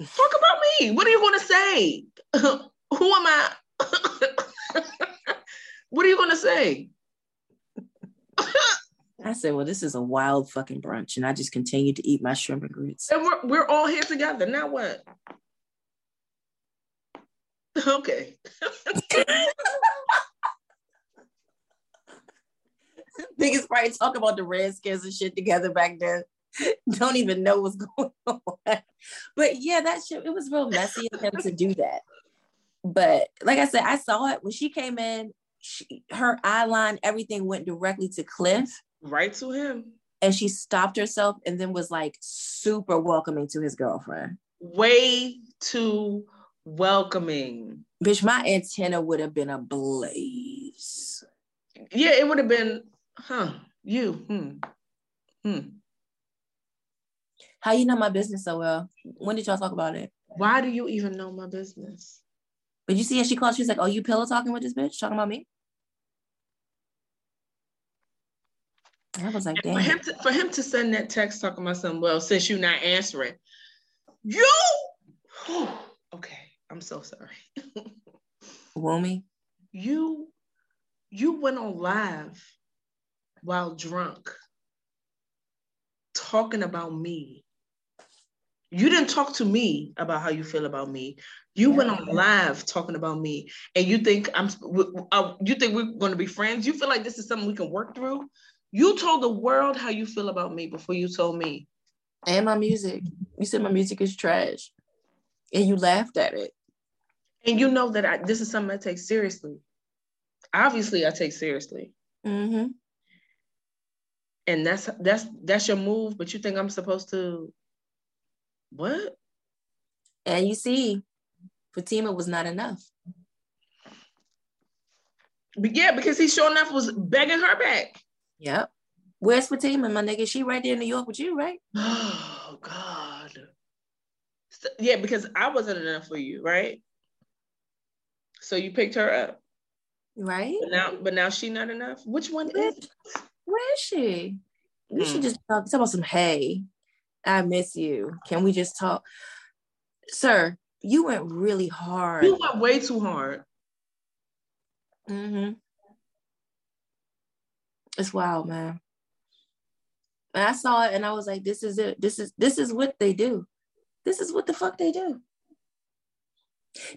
Talk about me. What are you gonna say? <laughs> Who am I? <laughs> what are you gonna say? I said, well, this is a wild fucking brunch, and I just continued to eat my shrimp and grits. And we're we're all here together. Now what? Okay. Niggas probably talk about the Redskins and shit together back then. Don't even know what's going <laughs> on. But yeah, that shit, it was real messy of him to do that. But like I said, I saw it when she came in, she, her eye line, everything went directly to Cliff. Right to him. And she stopped herself and then was like super welcoming to his girlfriend. Way too welcoming. Bitch, my antenna would have been ablaze. Yeah, it would have been, huh? You. Hmm. Hmm. How you know my business so well? When did y'all talk about it? Why do you even know my business? But you see how she called? she's like, "Oh, you pillow talking with this bitch, talking about me." I was like, For "Damn." him to, for him to send that text talking about something, well, since you're not answering, You okay. I'm so sorry. <laughs> Wumi. You you went on live while drunk talking about me. You didn't talk to me about how you feel about me. You yeah. went on live talking about me, and you think I'm. Uh, you think we're going to be friends? You feel like this is something we can work through? You told the world how you feel about me before you told me. And my music. You said my music is trash, and you laughed at it. And you know that I, this is something I take seriously. Obviously, I take seriously. Mm-hmm. And that's that's that's your move but you think i'm supposed to what? And you see fatima was not enough. But yeah because he sure enough was begging her back. Yep. Where's fatima my nigga? She right there in new york with you right? <sighs> Oh god. So, yeah because i wasn't enough for you right so you picked her up right but now but now she not enough which one is where is she? We hmm. should just talk, talk about some hey. I miss you. Can we just talk? Sir, you went really hard. You went way too hard. Mm-hmm. It's wild, man. And I saw it and I was like, this is it. This is this is what they do. This is what the fuck they do.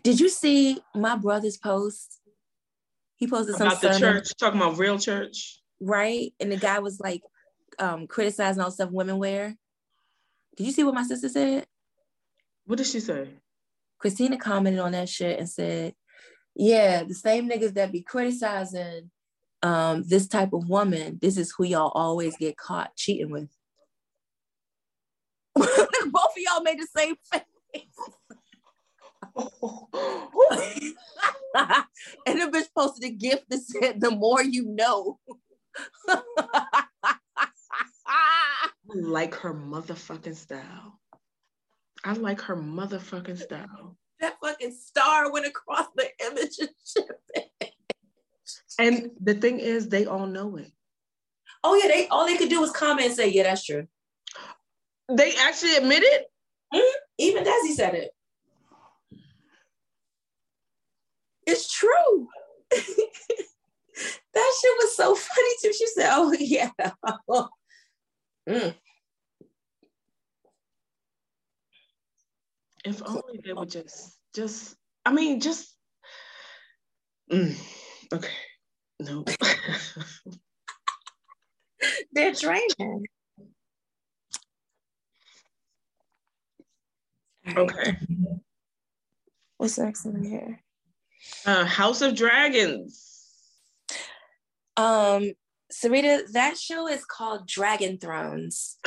Did you see my brother's post? He posted something. about the church, talking about real church right? And the guy was like um, criticizing all stuff women wear. Did you see what my sister said? What did she say? Christina commented on that shit and said, "Yeah, the same niggas that be criticizing um, this type of woman, this is who y'all always get caught cheating with." <laughs> Both of y'all made the same face. <laughs> and the bitch posted a gift that said, "The more you know." I like her motherfucking style. I like her motherfucking style. That fucking star went across the image and And the thing is, they all know it. Oh yeah, they all they could do was comment and say, "Yeah, that's true." They actually admit it. Mm-hmm. Even Desi said it. It's true. <laughs> that shit was so funny too. She said, "Oh <laughs> yeah." mm. If only they would just, just. I mean, just. Mm. Okay. No. <laughs> They're draining. Okay. What's next in here? Uh, House of Dragons. Um, Sarita, that show is called Dragon Thrones.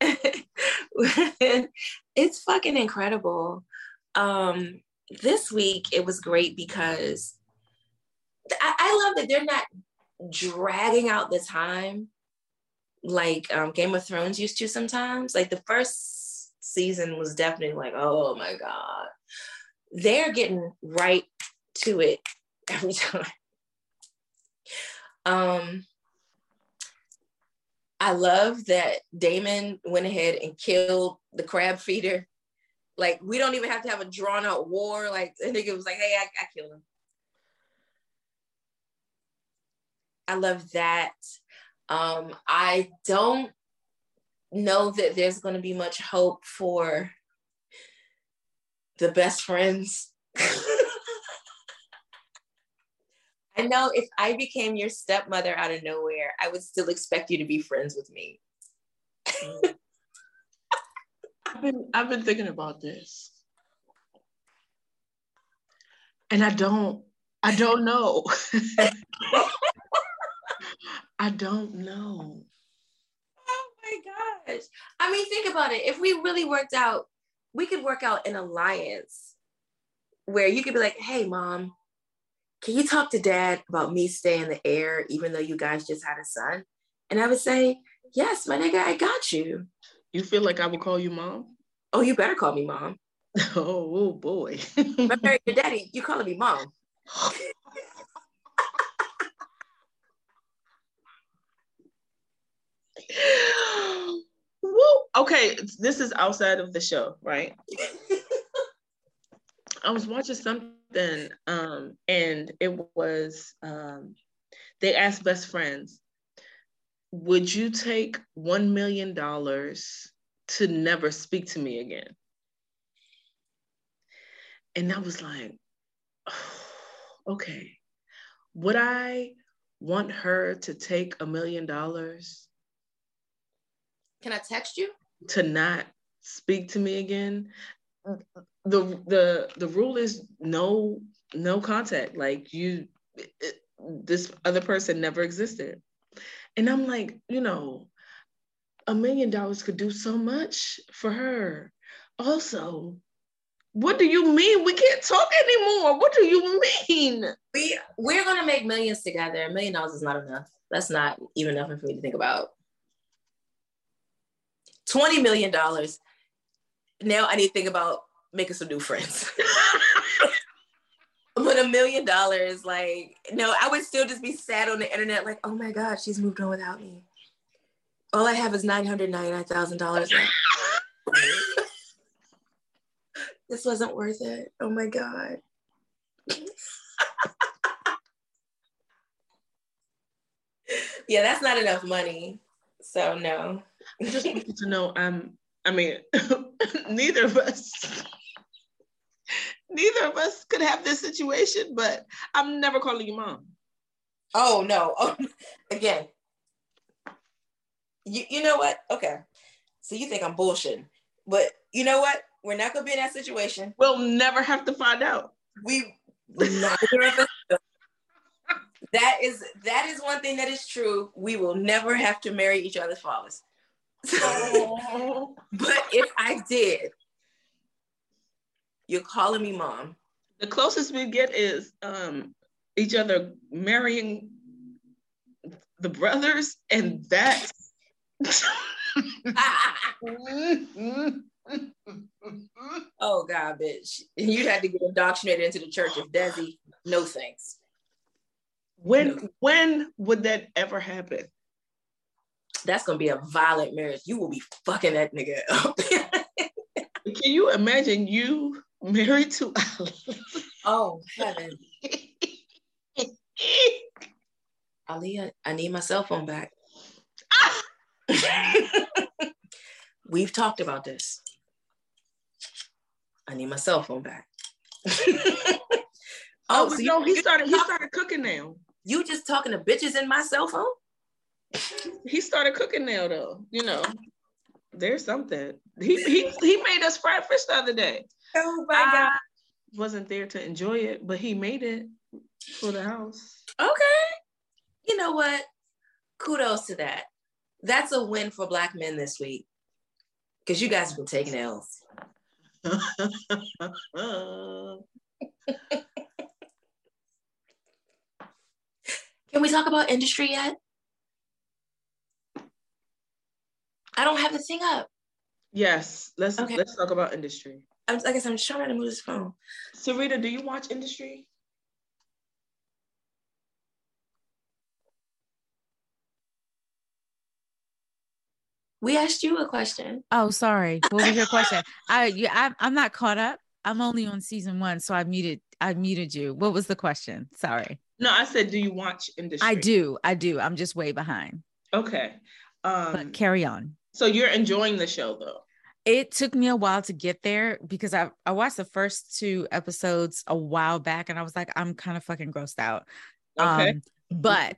<laughs> it's fucking incredible. Um, this week it was great because I, I love that they're not dragging out the time like um, Game of Thrones used to sometimes. Like the first season was definitely like, oh my God they're getting right to it <laughs> every time. Um, I love that Daemon went ahead and killed the crab feeder. Like we don't even have to have a drawn out war. Like think it was like, hey, I, I killed him. I love that. Um, I don't know that there's going to be much hope for the best friends. <laughs> I know if I became your stepmother out of nowhere, I would still expect you to be friends with me. I've been I've been thinking about this. And I don't I don't know. <laughs> I don't know. My gosh. I mean, think about it. If we really worked out we could work out an alliance where you could be like, hey, mom, can you talk to dad about me staying the heir, even though you guys just had a son? And I would say, yes, my nigga, I got you. You feel like I would call you mom? Oh, you better call me mom. <laughs> oh, oh boy. <laughs> Remember your daddy, you calling me mom. <laughs> okay, this is outside of the show, right? I was watching something, um, and it was um, they asked best friends, "Would you take one million dollars to never speak to me again?" And I was like, oh, <sighs> "Okay, would I want her to take a million dollars?" Can I text you? To not speak to me again. The the the rule is no no contact. Like you it, this other person never existed. And I'm like, you know, a million dollars could do so much for her. Also, what do you mean we can't talk anymore? What do you mean? We we're gonna make millions together. A million dollars is not enough. That's not even nothing for me to think about. $20 million. Now I need to think about making some new friends. <laughs> but a million dollars, like, no, I would still just be sad on the internet, like, oh my God, she's moved on without me. All I have is $999,000 <laughs> this wasn't worth it. Oh my God. <laughs> yeah, that's not enough money. So no. I just want you to know I'm I mean <laughs> neither of us <laughs> neither of us could have this situation, but I'm never calling you mom. Oh no. Oh, <laughs> again. You you know what? Okay. So you think I'm bullshitting. But you know what? We're not gonna be in that situation. We'll never have to find out. We that is that is one thing that is true. We will never have to marry each other's fathers. <laughs> but if I did, you're calling me mom. The closest we get is um, each other marrying the brothers, and that's. <laughs> oh God, bitch! You'd have to get indoctrinated into the church of Desi. No thanks. When no. when would that ever happen? That's gonna be a violent marriage. You will be fucking that nigga up. <laughs> Can you imagine you married to Ali? Oh heaven. <laughs> Aliyah, I need my cell phone back. <laughs> We've talked about this. I need my cell phone back. oh, oh so no, he started he started cooking now. You just talking to bitches in my cell phone? He started cooking now though. You know, there's something. He he he made us fried fish the other day. Oh my god. wasn't there to enjoy it, but he made it for the house. Okay. You know what? Kudos to that. That's a win for black men this week. Because you guys have been taking L's. <laughs> Can we talk about industry yet? I don't have the thing up. Yes, let's okay. let's talk about industry. I'm, I guess I'm just trying to move this phone. Sarita, do you watch industry? We asked you a question. Oh, sorry. What was your question? <laughs> I yeah, I'm, I'm not caught up. I'm only on season one, so I muted. I muted you. What was the question? Sorry. No, I said, do you watch industry? I do. I do. I'm just way behind. Okay. Um, but carry on. So you're enjoying the show though? It took me a while to get there because I, I watched the first two episodes a while back and I was like, I'm kind of fucking grossed out. Okay. Um, but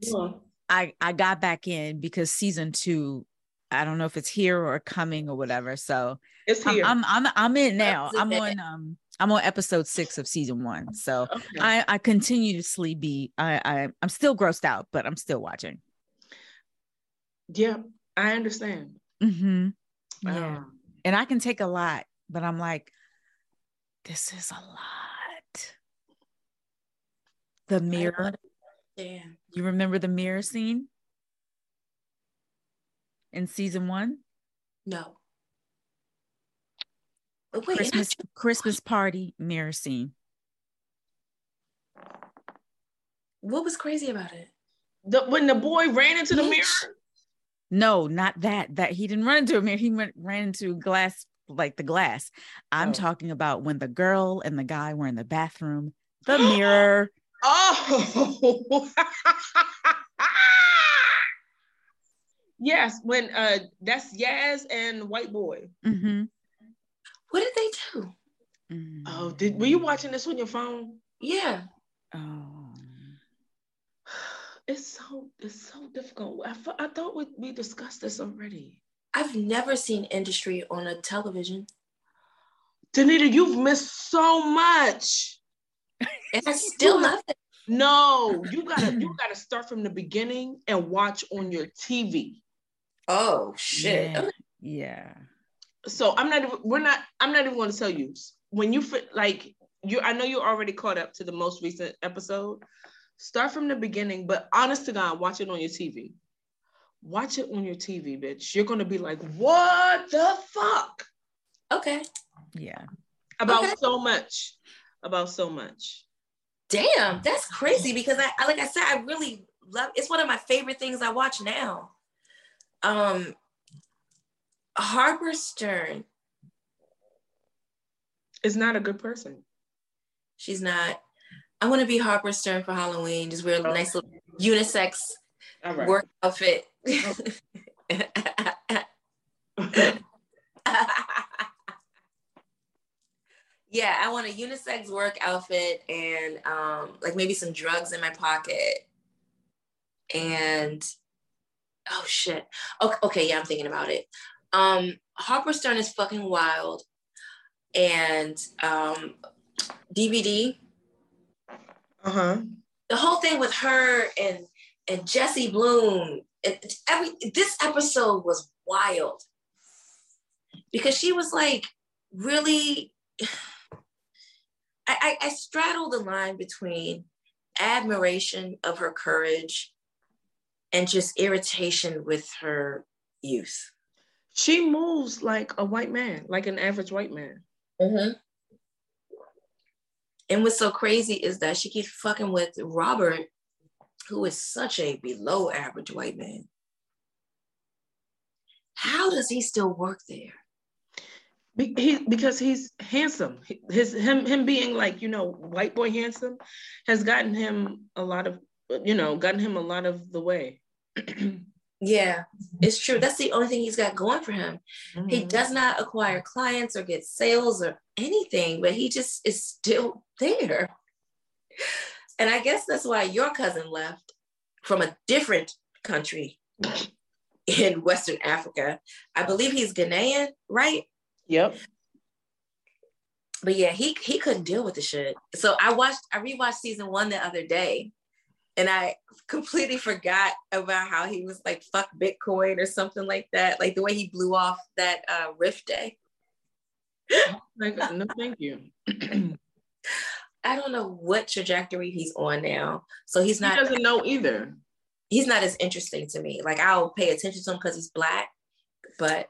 I I got back in because season two, I don't know if it's here or coming or whatever. So it's here. I'm I'm I'm, I'm in now. I'm on um I'm on episode six of season one. So okay. I I continuously be I, I I'm still grossed out, but I'm still watching. Yeah, I understand. Mm-hmm. Yeah. Um, and I can take a lot, but I'm like, this is a lot. The mirror. Yeah. You remember the mirror scene in season one? No. Wait, Christmas Christmas party mirror scene. What was crazy about it? The, when the boy ran into the mirror. No, not that. That he didn't run into a mirror. He went ran into glass, like the glass. I'm oh. talking about when the girl and the guy were in the bathroom. The mirror. <gasps> Oh. <laughs> yes, when uh that's Yaz and White Boy. Mm-hmm. What did they do? Mm. Oh, did were you watching this on your phone? Yeah. Oh. It's so it's so difficult. I, I thought we, we discussed this already. I've never seen industry on a television. Danita, you've missed so much. And I <laughs> still love it. No, you gotta you gotta start from the beginning and watch on your TV. Oh shit. Yeah. yeah. So I'm not even we're not I'm not even gonna tell you when you fit like you I know you're already caught up to the most recent episode. Start from the beginning, but honest to God, watch it on your TV. Watch it on your TV, bitch. You're gonna be like, what the fuck? Okay. Yeah. About okay. so much. About so much. Damn, that's crazy because I, I like I said, I really love it's one of my favorite things I watch now. Um Harper Stern is not a good person. She's not. I want to be Harper Stern for Halloween. Just wear a nice little unisex right. work outfit. <laughs> yeah, I want a unisex work outfit and um, like maybe some drugs in my pocket. And oh shit. Okay, okay, yeah, I'm thinking about it. Um, Harper Stern is fucking wild. And um, DVD uh-huh. The whole thing with her and and Jesse Bloom, it, every this episode was wild because she was like really. <sighs> I, I, I straddle the line between admiration of her courage and just irritation with her youth. She moves like a white man, like an average white man. Mm-hmm. And what's so crazy is that she keeps fucking with Robert, who is such a below average white man. How does he still work there? He, because he's handsome. His him him being like you know white boy handsome has gotten him a lot of you know gotten him a lot of the way. <clears throat> Yeah, it's true. That's the only thing he's got going for him. Mm-hmm. He does not acquire clients or get sales or anything, but he just is still there. And I guess that's why your cousin left from a different country in Western Africa. I believe he's Ghanaian, right? Yep. But yeah, he he couldn't deal with the shit. So I watched, I rewatched season one the other day, and I completely forgot about how he was like fuck Bitcoin or something like that. Like the way he blew off that uh, Rift Day. <laughs> like, no, thank you. I don't know what trajectory he's on now. So he's not. He doesn't know either. He's not as interesting to me. Like I'll pay attention to him because he's black, but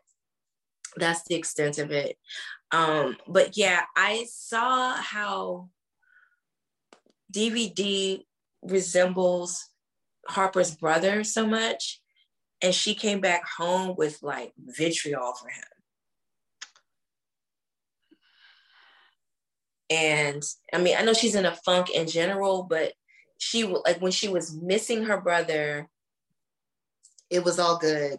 that's the extent of it. Um, but yeah, I saw how DVD resembles Harper's brother so much. And she came back home with like vitriol for him. And I mean, I know she's in a funk in general, but she like when she was missing her brother, it was all good.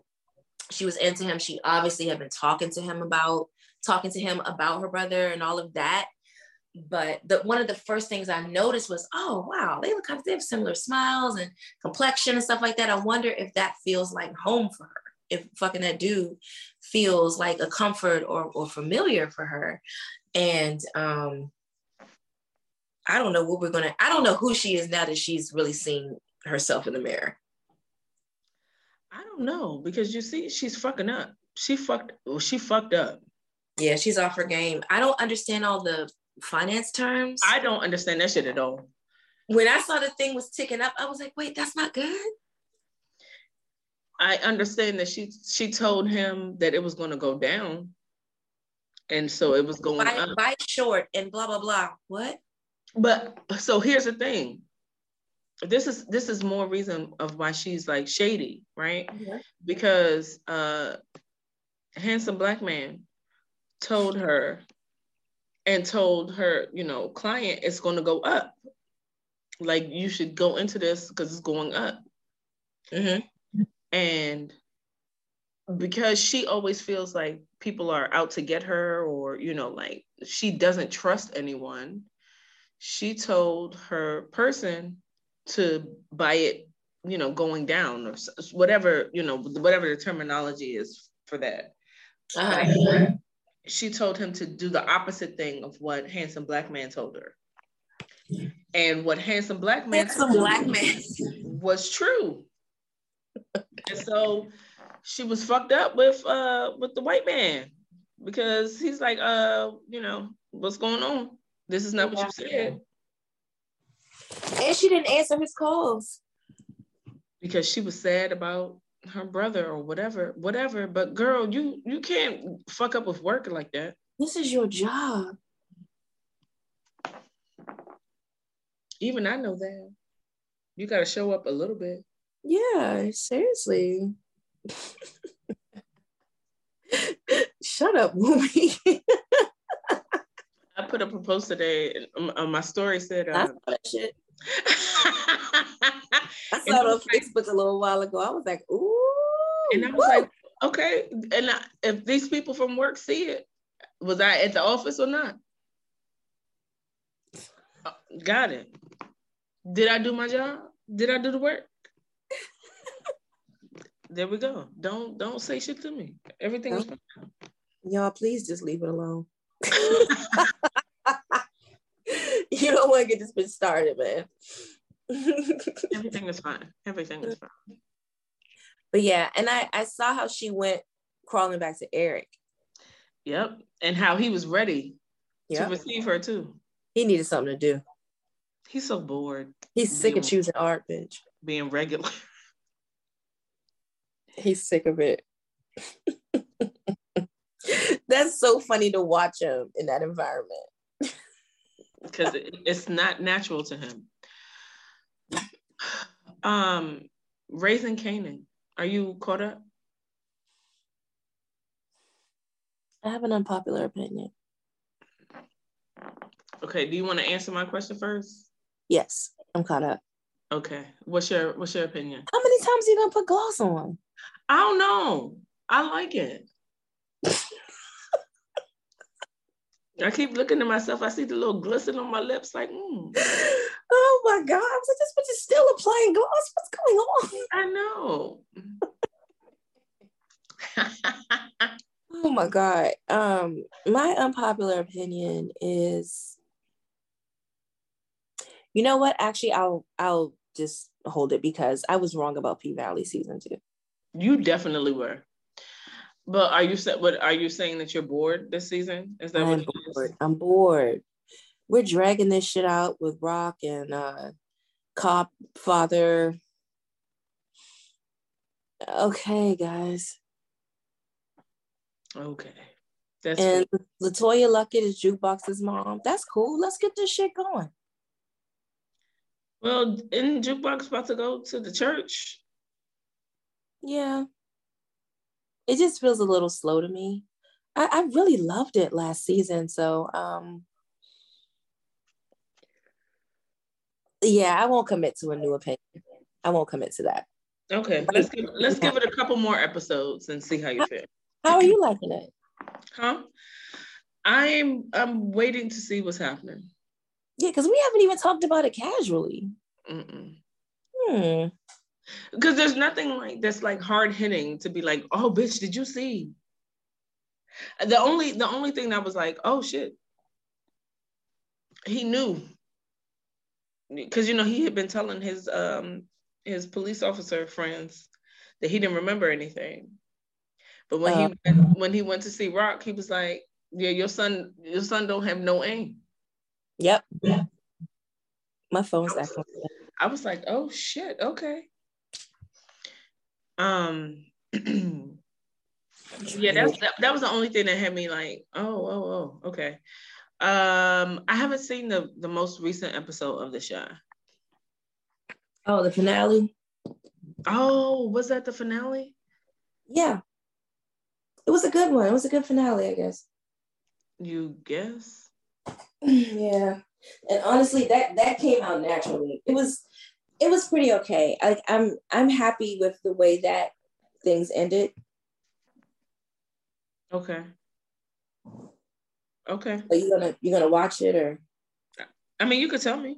She was into him. She obviously had been talking to him about talking to him about her brother and all of that but the, one of the first things I noticed was, oh wow, they look kind of they have similar smiles and complexion and stuff like that. I wonder if that feels like home for her. If fucking that dude feels like a comfort or or familiar for her. And um I don't know what we're gonna, I don't know who she is now that she's really seen herself in the mirror. I don't know because you see, she's fucking up. She fucked. She fucked up. Yeah, she's off her game. I don't understand all the finance terms. I don't understand that shit at all. When I saw the thing was ticking up, I was like, wait, that's not good. I understand that she she told him that it was going to go down, and so it was going buy, up. Buy short and blah blah blah. What? But so here's the thing. this is this is more reason of why she's like shady, right? Because uh handsome black man told her and told her, you know, client it's going to go up. Like you should go into this because it's going up. Mm-hmm. And because she always feels like people are out to get her or you know like she doesn't trust anyone she told her person to buy it you know going down or whatever you know whatever the terminology is for that uh-huh. She told him to do the opposite thing of what handsome black man told her. And what handsome black man handsome black man. was true. And so she was fucked up with uh with the white man because he's like uh you know what's going on? This is not what you said. And she didn't answer his calls. Because she was sad about her brother or whatever whatever but girl you you can't fuck up with work like that. This is your job. Even i know that. You got to show up a little bit. Yeah seriously. Shut up, movie. I put up a post today on my story said, uh, I saw that shit. <laughs> I saw it on Facebook a little while ago. I was like, ooh. And I was woo. like, okay. And I, if these people from work see it, was I at the office or not? Uh, got it. Did I do my job? Did I do the work? <laughs> there we go. Don't don't say shit to me. Everything is fine. Y'all, please just leave it alone. <laughs> <laughs> you don't want to get this bitch started, man. <laughs> Everything is fine. Everything is fine. But yeah, and I I saw how she went crawling back to Eric. Yep, and how he was ready yep. to receive her too. He needed something to do. He's so bored. He's sick being, of choosing art, bitch. Being regular. <laughs> He's sick of it. That's so funny to watch him in that environment. Because it's not natural to him. Um, Raising Kanan. Are you caught up? I have an unpopular opinion. Okay, do you want to answer my question first? Yes, I'm caught up. Okay. What's your what's your opinion? How many times are you gonna put gloss on? I don't know. I like it. I keep looking at myself. I see the little glisten on my lips, like, mm. oh my God. I was like, this bitch is still applying gloss. What's going on? I know. <laughs> oh my God. Um, my unpopular opinion is you know what? Actually, I'll I'll just hold it because I was wrong about P Valley season two. You definitely were. But are you what are you saying that you're bored this season? Is that I'm what bored. I'm bored. We're dragging this shit out with Raq and uh Cop Father. Okay, guys. Okay. That's and cool. LeToya Luckett is Jukebox's mom. That's cool. Let's get this shit going. Well, isn't Jukebox about to go to the church? Yeah. It just feels a little slow to me. I, I really loved it last season. So um yeah, I won't commit to a new opinion. I won't commit to that. Okay, let's give let's give it a couple more episodes and see how you feel. How are you liking it? Huh? I'm I'm waiting to see what's happening. Yeah, because we haven't even talked about it casually. Mm-mm. Hmm because there's nothing like that's like hard hitting to be like, oh bitch, did you see? The only the only thing that was like, oh shit, he knew because you know he had been telling his um his police officer friends that he didn't remember anything. But when uh, he went, when he went to see Raq, he was like, "Yeah, your son, your son don't have no aim." Yep. My phone's I was, I was like, "Oh shit, okay." Um, <clears throat> yeah, that's that, that was the only thing that had me like, oh, oh, oh, okay. Um, I haven't seen the the most recent episode of the show. Oh, the finale. Oh, was that the finale? Yeah. It was a good one. It was a good finale, I guess. You guess? <clears throat> yeah. And honestly, that that came out naturally. It was it was pretty okay. Like I'm I'm happy with the way that things ended. Okay. Okay. Are you gonna you gonna watch it or? I mean, you could tell me.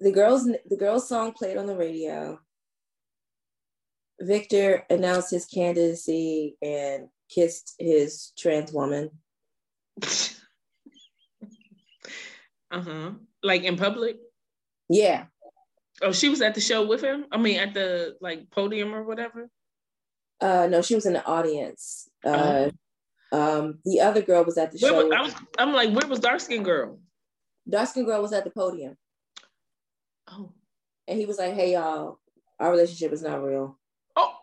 The girls the girls song played on the radio. Victor announced his candidacy and kissed his trans woman. <laughs> uh-huh. Like in public? Yeah. Oh, she was at the show with him? I mean at the like podium or whatever? Uh no, she was in the audience. Uh uh-huh. um the other girl was at the where show. Was, I was, I'm like, where was dark skin girl? Dark skin girl was at the podium. Oh. And he was like, hey y'all, our relationship is not real. Oh.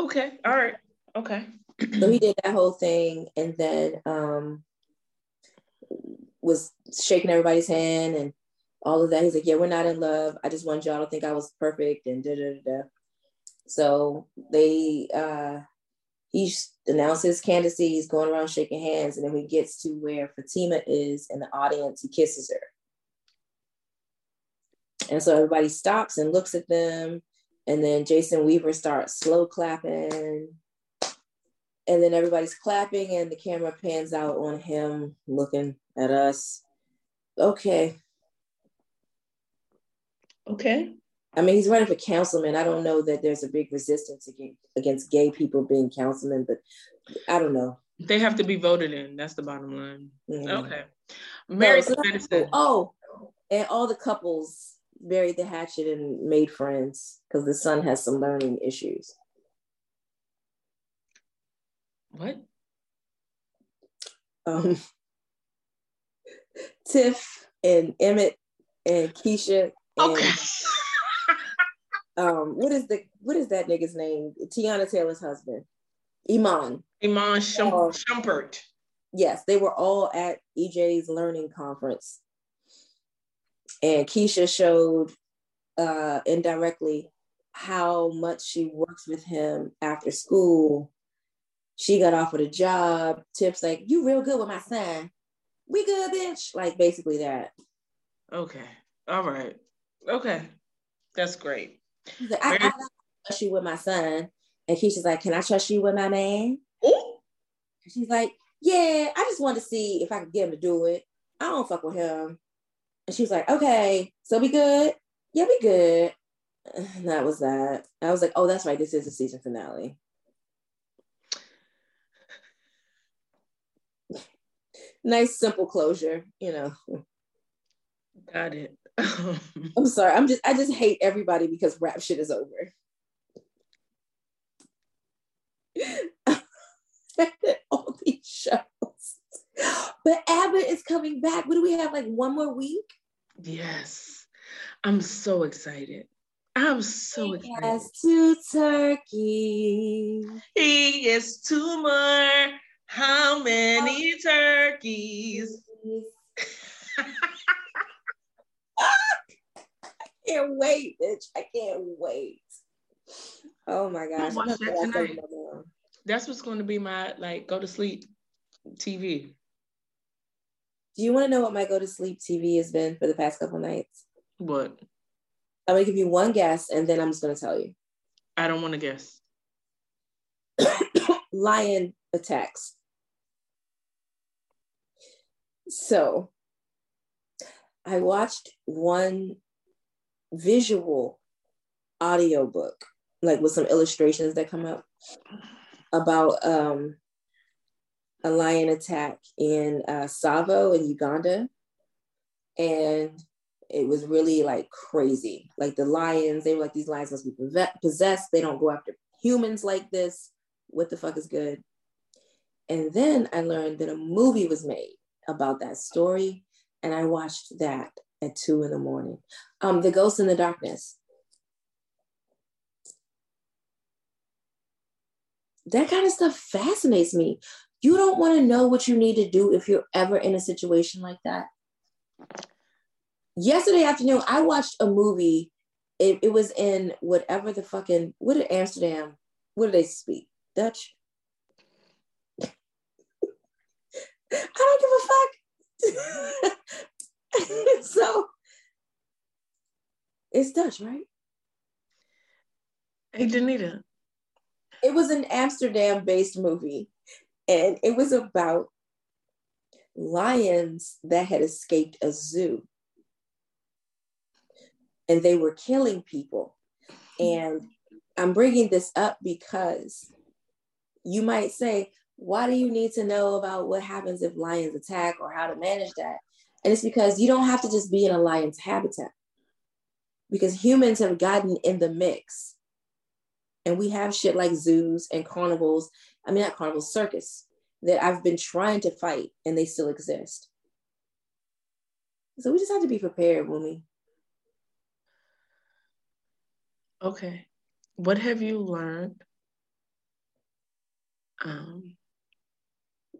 Okay. All right. Okay. So he did that whole thing and then um was shaking everybody's hand and all of that. He's like, Yeah, we're not in love. I just want y'all to think I was perfect and da da da. So they uh he announces his candidacy, he's going around shaking hands, and then he gets to where Fatima is in the audience, he kisses her. And so everybody stops and looks at them. And then Jason Weaver starts slow clapping. And then everybody's clapping, and the camera pans out on him looking at us. Okay. Okay. I mean, he's running for councilman. I don't know that there's a big resistance against, against gay people being councilmen but I don't know. They have to be voted in. That's the bottom line. Mm-hmm. Okay. Married no, so Oh, and all the couples buried the hatchet and made friends because the son has some learning issues. What? Um, Tiff and Emmett and Keisha. And, okay. <laughs> um, what is the what is that nigga's name? Teyana Taylor's husband, Iman. Iman Schum- uh, Shumpert. Yes, they were all at EJ's learning conference and Keisha showed uh, indirectly how much she works with him after school. She got offered a job. Tips like, "You real good with my son. We good, bitch." Like basically that. Okay. All right. Okay. That's great. Like, I, I, trust you with my son. And Keisha's like, Can I trust you with my man? Ooh. She's like, Yeah, I just wanted to see if I could get him to do it. I don't fuck with him. And she was like, okay, so we good? Yeah, we good. <sighs> And that was that. I was like, oh, that's right. This is the season finale. Nice, simple closure, you know. Got it. <laughs> I'm sorry. I'm just I just hate everybody because rap shit is over. <laughs> All these shows. But Abbott is coming back. What do we have? Like one more week? Yes. I'm so excited. I'm so excited. he. Has two turkeys. He is two more. How many turkeys? <laughs> I can't wait, bitch. I can't wait. Oh my gosh. That That's what's going to be my like go to sleep TV. Do you want to know what my go to sleep TV has been for the past couple nights? What? I'm gonna give you one guess, and then I'm just gonna tell you. I don't want to guess. <coughs> Lion attacks. So, I watched one visual audiobook, like with some illustrations that come up about um a lion attack in uh, Tsavo in Uganda. And it was really like crazy. Like the lions, they were like, these lions must be possessed. They don't go after humans like this. What the fuck is good? And then I learned that a movie was made about that story. And I watched that at two in the morning. Um, the Ghost in the Darkness. That kind of stuff fascinates me You don't want to know what you need to do if you're ever in a situation like that. Yesterday afternoon, I watched a movie. It, it was in whatever the fucking, what did Amsterdam, what do they speak? Dutch? I don't give a fuck. <laughs> so it's Dutch, right? Hey, Danita. It was an Amsterdam based movie, and it was about lions that had escaped a zoo. And they were killing people. And I'm bringing this up because you might say, why do you need to know about what happens if lions attack or how to manage that? And it's because you don't have to just be in a lion's habitat because humans have gotten in the mix. And we have shit like zoos and carnivals. I mean, not carnivals, circus that I've been trying to fight and they still exist. So we just have to be prepared, Wumi. Okay. What have you learned? Um,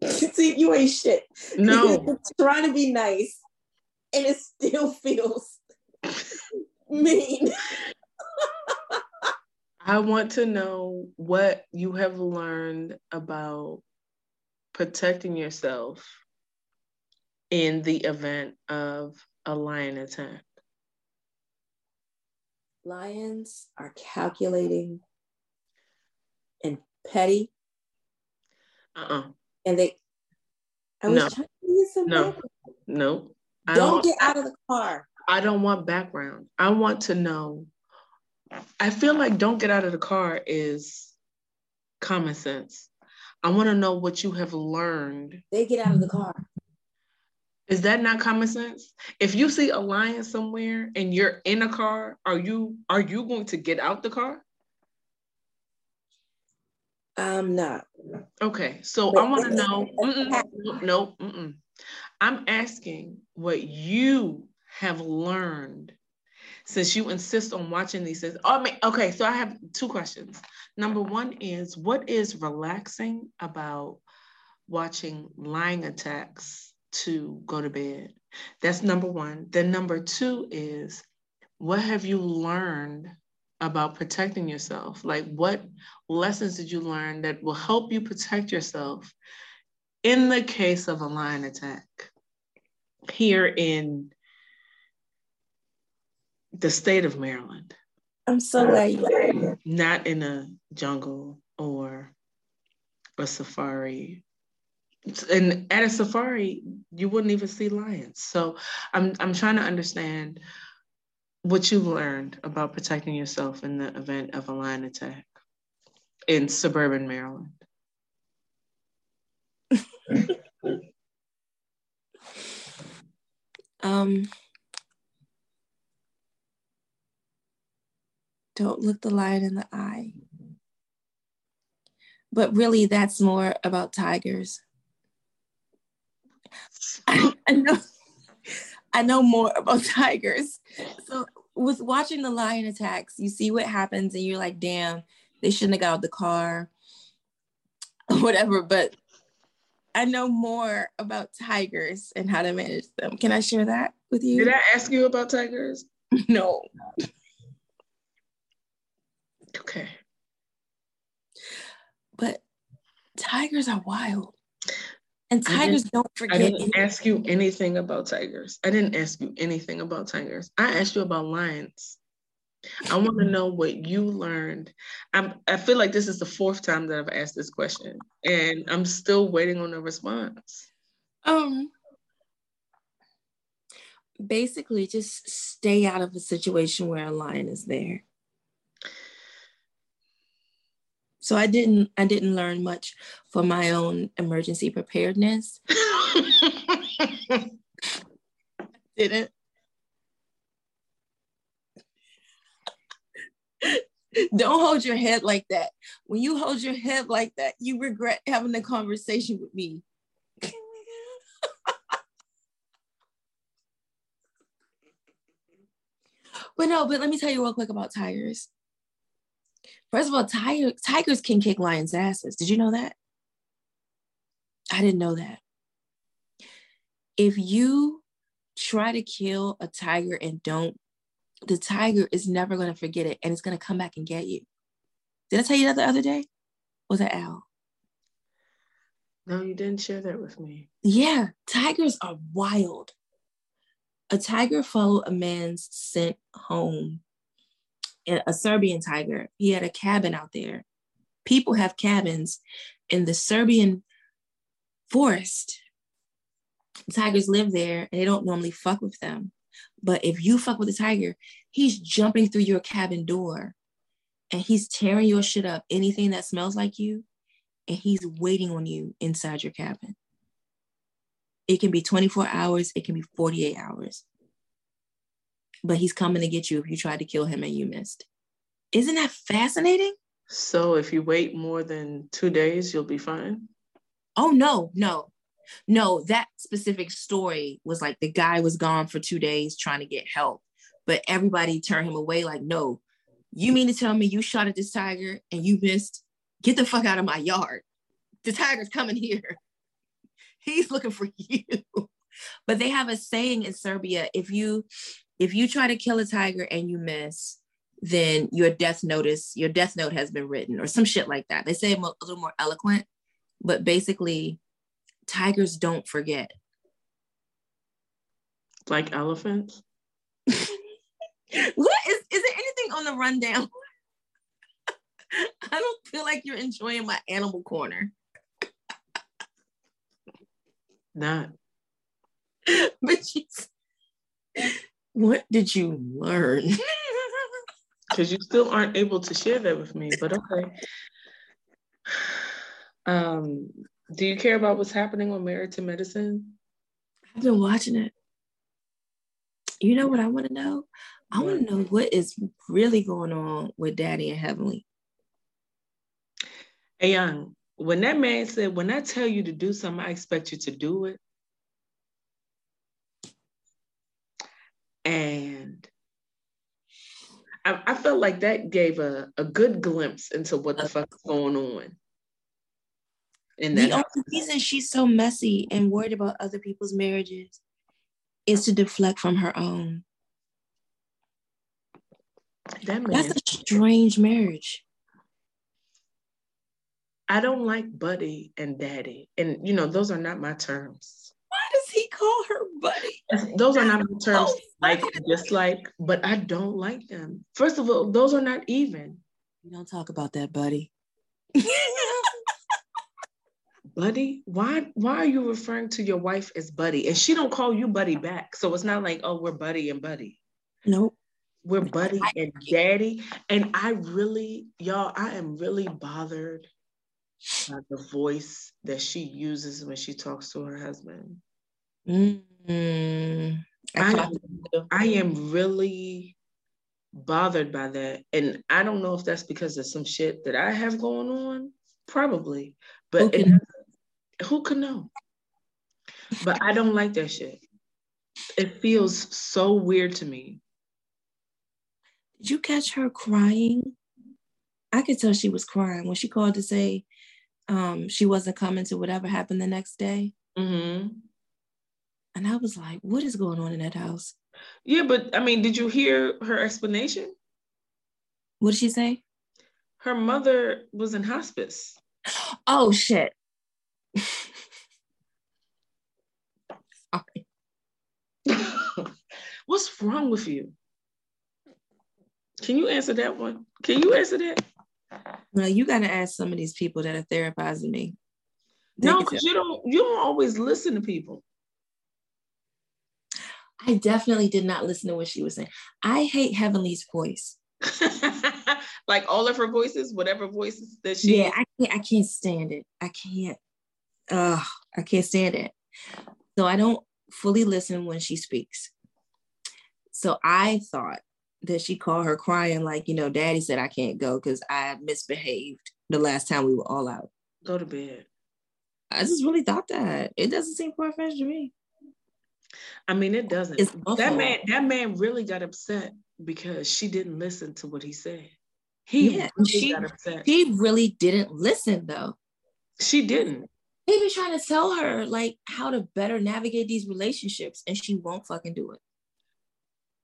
<laughs> See, you ain't shit. No. <laughs> trying to be nice and it still <laughs> feels mean. I want to know what you have learned about protecting yourself in the event of a lion attack. Lions are calculating and petty. Uh-uh. And they I was no. trying to get some No. background. No. I Don't get out of the car. I don't want background. I want to know. I feel like don't get out of the car is common sense. I want to know what you have learned. They get out of the car. Is that not common sense? If you see a lion somewhere and you're in a car, are you are you going to get out the car? I'm not. Okay, so But- I want to know. Mm-mm, no, no mm-mm. I'm asking what you have learned since you insist on watching these things. Oh, I mean, okay, so I have two questions. Number one is what is relaxing about watching lion attacks to go to bed? That's number one. Then number two is what have you learned about protecting yourself? Like what lessons did you learn that will help you protect yourself in the case of a lion attack here in the state of Maryland? I'm so glad you not in a jungle or a safari. And at a safari, you wouldn't even see lions. So I'm I'm trying to understand what you've learned about protecting yourself in the event of a lion attack in suburban Maryland. <laughs> um don't look the lion in the eye. But really that's more about tigers. I, know I know more about <laughs> tigers. So with watching the lion attacks, you see what happens and you're like, damn, they shouldn't have got out the car <laughs> whatever. But I know more about tigers and how to manage them. Can I share that with you? Did I ask you about tigers? <laughs> No. Okay. But tigers are wild. And I tigers don't forget. I didn't anything. ask you anything about tigers. I didn't ask you anything about tigers. I asked you about lions. I want to know what you learned. I'm, I feel like this is the fourth time that I've asked this question, and I'm still waiting on a response. Um, basically, just stay out of a situation where a lion is there. So I didn't. I didn't learn much for my own emergency preparedness. <laughs> Didn't. Don't hold your head like that. When you hold your head like that, you regret having a conversation with me. <laughs> but no, but let me tell you real quick about tigers. First of all, tiger, tigers can kick lions' asses. Did you know that? I didn't know that. If you try to kill a tiger and don't, the tiger is never going to forget it and it's going to come back and get you. Did I tell you that the other day? Or was that Al? No, you didn't share that with me. Yeah, tigers are wild. A tiger followed a man's scent home. A Siberian tiger. He had a cabin out there. People have cabins in the Siberian forest. Tigers live there and they don't normally fuck with them. But if you fuck with a tiger, he's jumping through your cabin door and he's tearing your shit up, anything that smells like you, and he's waiting on you inside your cabin. It can be 24 hours, it can be 48 hours. But he's coming to get you if you tried to kill him and you missed. Isn't that fascinating? So if you wait more than two days, you'll be fine? Oh, no, no. No, that specific story was like the guy was gone for two days trying to get help, but everybody turned him away. Like, no, you mean to tell me you shot at this tiger and you missed? Get the fuck out of my yard. The tiger's coming here. <laughs> He's looking for <laughs> you. But they have a saying in Siberia if you if you try to kill a tiger and you miss, then your death notice, your death note has been written or some shit like that. They say a little more eloquent, but basically tigers don't forget. Like elephants? <laughs> what is is there anything on the rundown? <laughs> I don't feel like you're enjoying my animal corner. Not. <laughs> but she's what did you learn? <laughs> Because you still aren't able to share that with me, but okay. <sighs> Um, do you care about what's happening on Married to Medicine? I've been watching it. You know what I want to know? I want to know what is really going on with Daddy and Heavenly. Hey, young, when that man said, When I tell you to do something, I expect you to do it. And I, I felt like that gave a, a good glimpse into what the fuck is going on. That the house. only reason she's so messy and worried about other people's marriages is to deflect from her own. That man, That's a strange marriage. I don't like buddy and daddy. And you know, those are not my terms. Why does he call her buddy? Those are not <laughs> oh, my terms. Oh, like dislike, but I don't like them. First of all, those are not even. We don't talk about that, buddy. <laughs> buddy why why are you referring to your wife as buddy and she don't call you buddy back so it's not like oh we're buddy and buddy nope we're buddy and daddy and i really y'all i am really bothered by the voice that she uses when she talks to her husband. Mm-hmm. I, I am really bothered by that. And I don't know if that's because of some shit that I have going on, probably, but who can, it, who can know? But I don't like that shit. It feels so weird to me. Did you catch her crying? I could tell she was crying when she called to say um, she wasn't coming to whatever happened the next day. Mm-hmm. And I was like, what is going on in that house? Yeah, but I mean, did you hear her explanation? What did she say? Her mother was in hospice. Oh shit. Sorry. <laughs> What's wrong with you? Can you answer that one? Can you answer that? No, you got to ask some of these people that are therapizing me. They no, because you don't. You don't always listen to people. I definitely did not listen to what she was saying. I hate Heavenly's voice. <laughs> like all of her voices, whatever voices that she. Yeah, I can't. I can't stand it. I can't. Ugh, I can't stand it. So I don't fully listen when she speaks. So I thought that she called her crying like, you know, daddy said I can't go because I misbehaved the last time we were all out. Go to bed. I just really thought that. It doesn't seem far fetched to me. I mean, it doesn't. That man, that man really got upset because she didn't listen to what he said. He yeah, really she, got upset. He really didn't listen though. She didn't. He be trying to tell her like how to better navigate these relationships, and she won't fucking do it.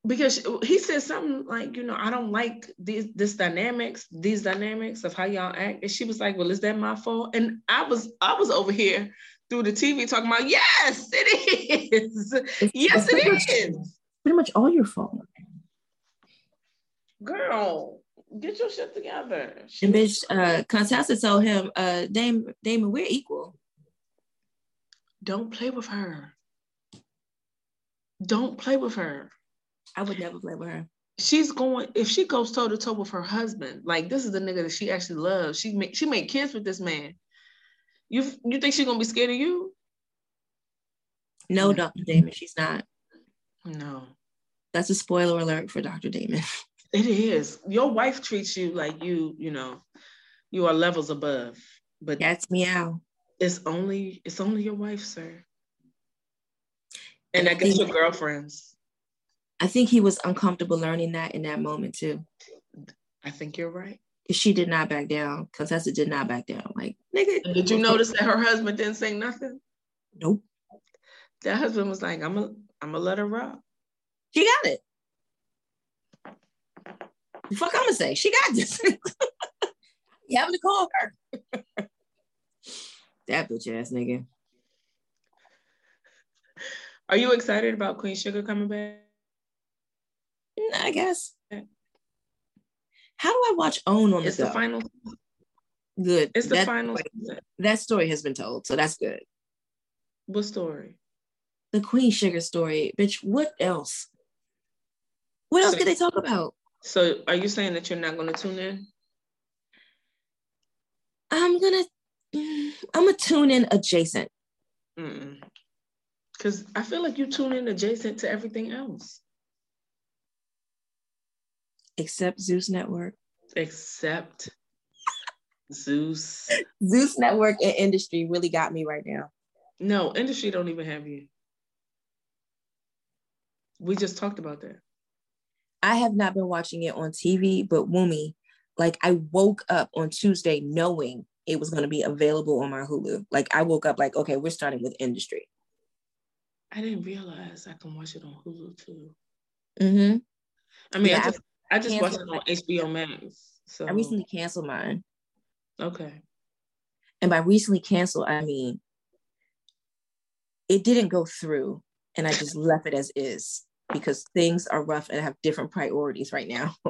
Because he said something like, you know, I don't like these this dynamics, these dynamics of how y'all act. And she was like, Well, is that my fault? And I was I was over here through the TV talking about, yes, it is. It's, <laughs> yes, it's it much, is. Pretty much all your fault. Girl, get your shit together. And bitch, uh, Contessa told him, uh, Damon, Damon, we're equal. Don't play with her. Don't play with her. I would never play with her. She's going if she goes toe to toe with her husband. Like this is the nigga that she actually loves. She make she made kids with this man. You you think she's gonna be scared of you? No, Dr. Damon, she's not. No. That's a spoiler alert for Dr. Damon. <laughs> It is. Your wife treats you like you, you know, you are levels above. But that's meow. It's only it's only your wife, sir. And I, I guess your girlfriends. I think he was uncomfortable learning that in that moment too. I think you're right she did not back down. Contessa did not back down. Like, nigga. And did you notice that her husband didn't say nothing? Nope. That husband was like, I'm gonna I'm gonna let her rock. She got it. The fuck I'm gonna say? She got this. <laughs> you having to call her. <laughs> that bitch ass nigga. Are you excited about Queen Sugar coming back? I guess. How do I watch Own on it's the, the final? Good. It's the that, final. That story has been told, so that's good. What story? The Queen Sugar story, bitch. What else? What else so, could they talk about? So, are you saying that you're not going to tune in? I'm gonna. I'm gonna tune in adjacent. Because I feel like you tune in adjacent to everything else except Zeus Network. Except Zeus. Zeus Network and industry really got me right now. No, industry don't even have you. We just talked about that. I have not been watching it on TV, but Wumi, like I woke up on Tuesday knowing it was going to be available on my Hulu. Like I woke up like, okay, we're starting with industry. I didn't realize I can watch it on Hulu too. Mm-hmm. I mean, yeah, I just I just watched it on HBO Max. So I recently canceled mine. Okay. And by recently canceled, I mean it didn't go through and I just left it as is because things are rough and I have different priorities right now. <laughs>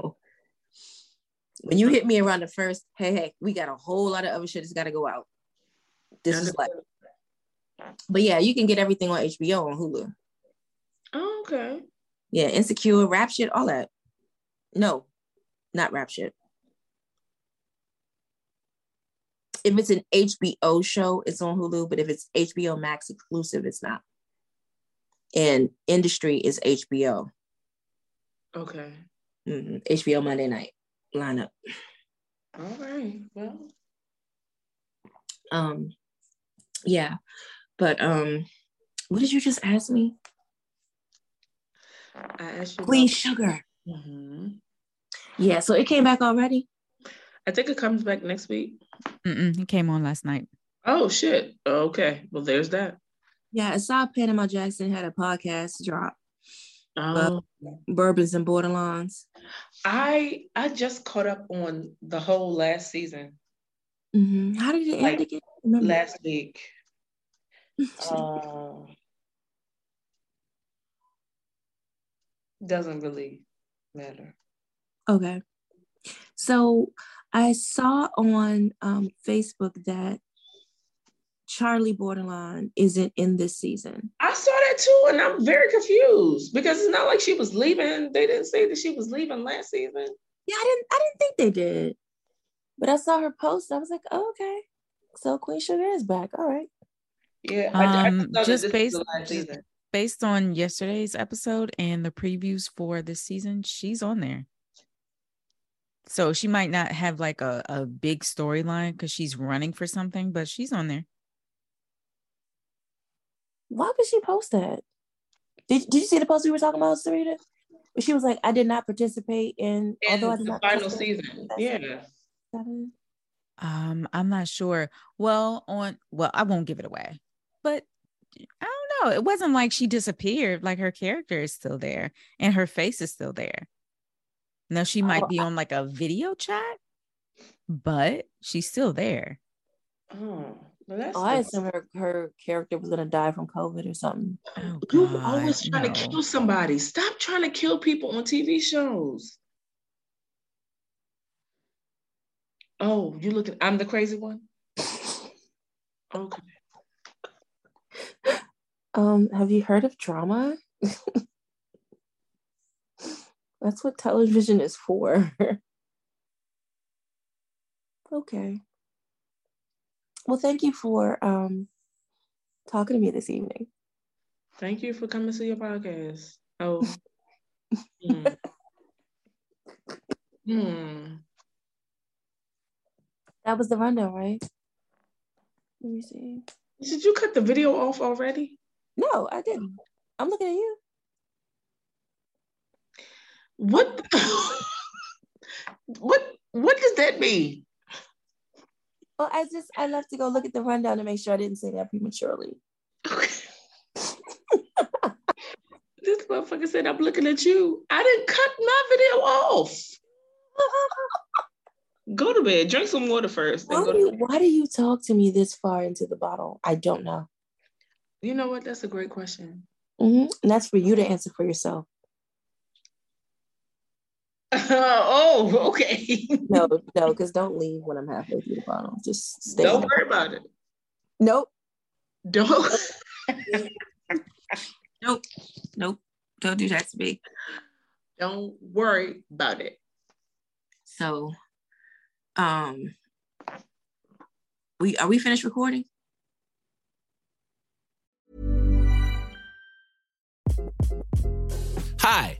when you hit me around the first, hey, hey, we got a whole lot of other shit that's got to go out. This is like, but yeah, you can get everything on HBO on Hulu. Oh, okay. Yeah, Insecure, rap shit, all that. No, not rap shit. If it's an HBO show, it's on Hulu, but if it's HBO Max exclusive, it's not. And industry is HBO. Okay. Mm-hmm. HBO Monday night lineup. All right. Well. Um, yeah, but um, what did you just ask me? I asked you Queen about- Sugar. Mm-hmm. Yeah, so it came back already. I think it comes back next week. Mm-mm, it came on last night. Oh shit! Okay, well there's that. Yeah, I saw Panama Jackson had a podcast drop. Oh. Bourbons and Borderlines. I I just caught up on the whole last season. Mm-hmm. How did it end like, again? Last week. <laughs> uh, doesn't really matter. Okay. So I saw on um, Facebook that Charley Bordelon isn't in this season. I saw that too, and I'm very confused because it's not like she was leaving. They didn't say that she was leaving last season. Yeah, I didn't. I didn't think they did, but I saw her post. I was like, oh, okay, so Queen Sugar is back. All right. Yeah, um, I, I just based based on yesterday's episode and the previews for this season, she's on there. So she might not have like a, a big storyline because she's running for something, but she's on there. Why would she post that? Did, did you see the post we were talking about, Sarita? She was like, I did not participate in, in although I did the not final season. Yeah. Um, I'm not sure. Well, on well, I won't give it away, but I don't know. It wasn't like she disappeared. Like her character is still there and her face is still there. Now she might oh, be on like a video chat, but she's still there. Oh, well, oh I assume her, her character was gonna die from COVID or something. Oh, you always trying no. to kill somebody. Stop trying to kill people on TV shows. Oh, you looking? I'm the crazy one. <laughs> Okay. Um, have you heard of drama? <laughs> That's what television is for. <laughs> okay. Well, thank you for um talking to me this evening. Thank you for coming to your podcast. Oh. <laughs> hmm. hmm. That was the rundown, right? Let me see. Did you cut the video off already? No, I didn't. I'm looking at you. What? <laughs> what? What does that mean? Well, I just I love to go look at the rundown to make sure I didn't say that prematurely. <laughs> this motherfucker said I'm looking at you. I didn't cut my video off. <laughs> Go to bed. Drink some water first. Why do, you, why do you talk to me this far into the bottle? I don't know. You know what? That's a great question. Mm-hmm. And that's for you to answer for yourself. Uh, <laughs> oh, okay. no, no, because don't leave when I'm halfway through the bottle. Just stay. Don't worry about it. Nope. Don't. <laughs> nope. Nope. Don't do that to me. Don't worry about it. So um, we are we finished recording? Hi,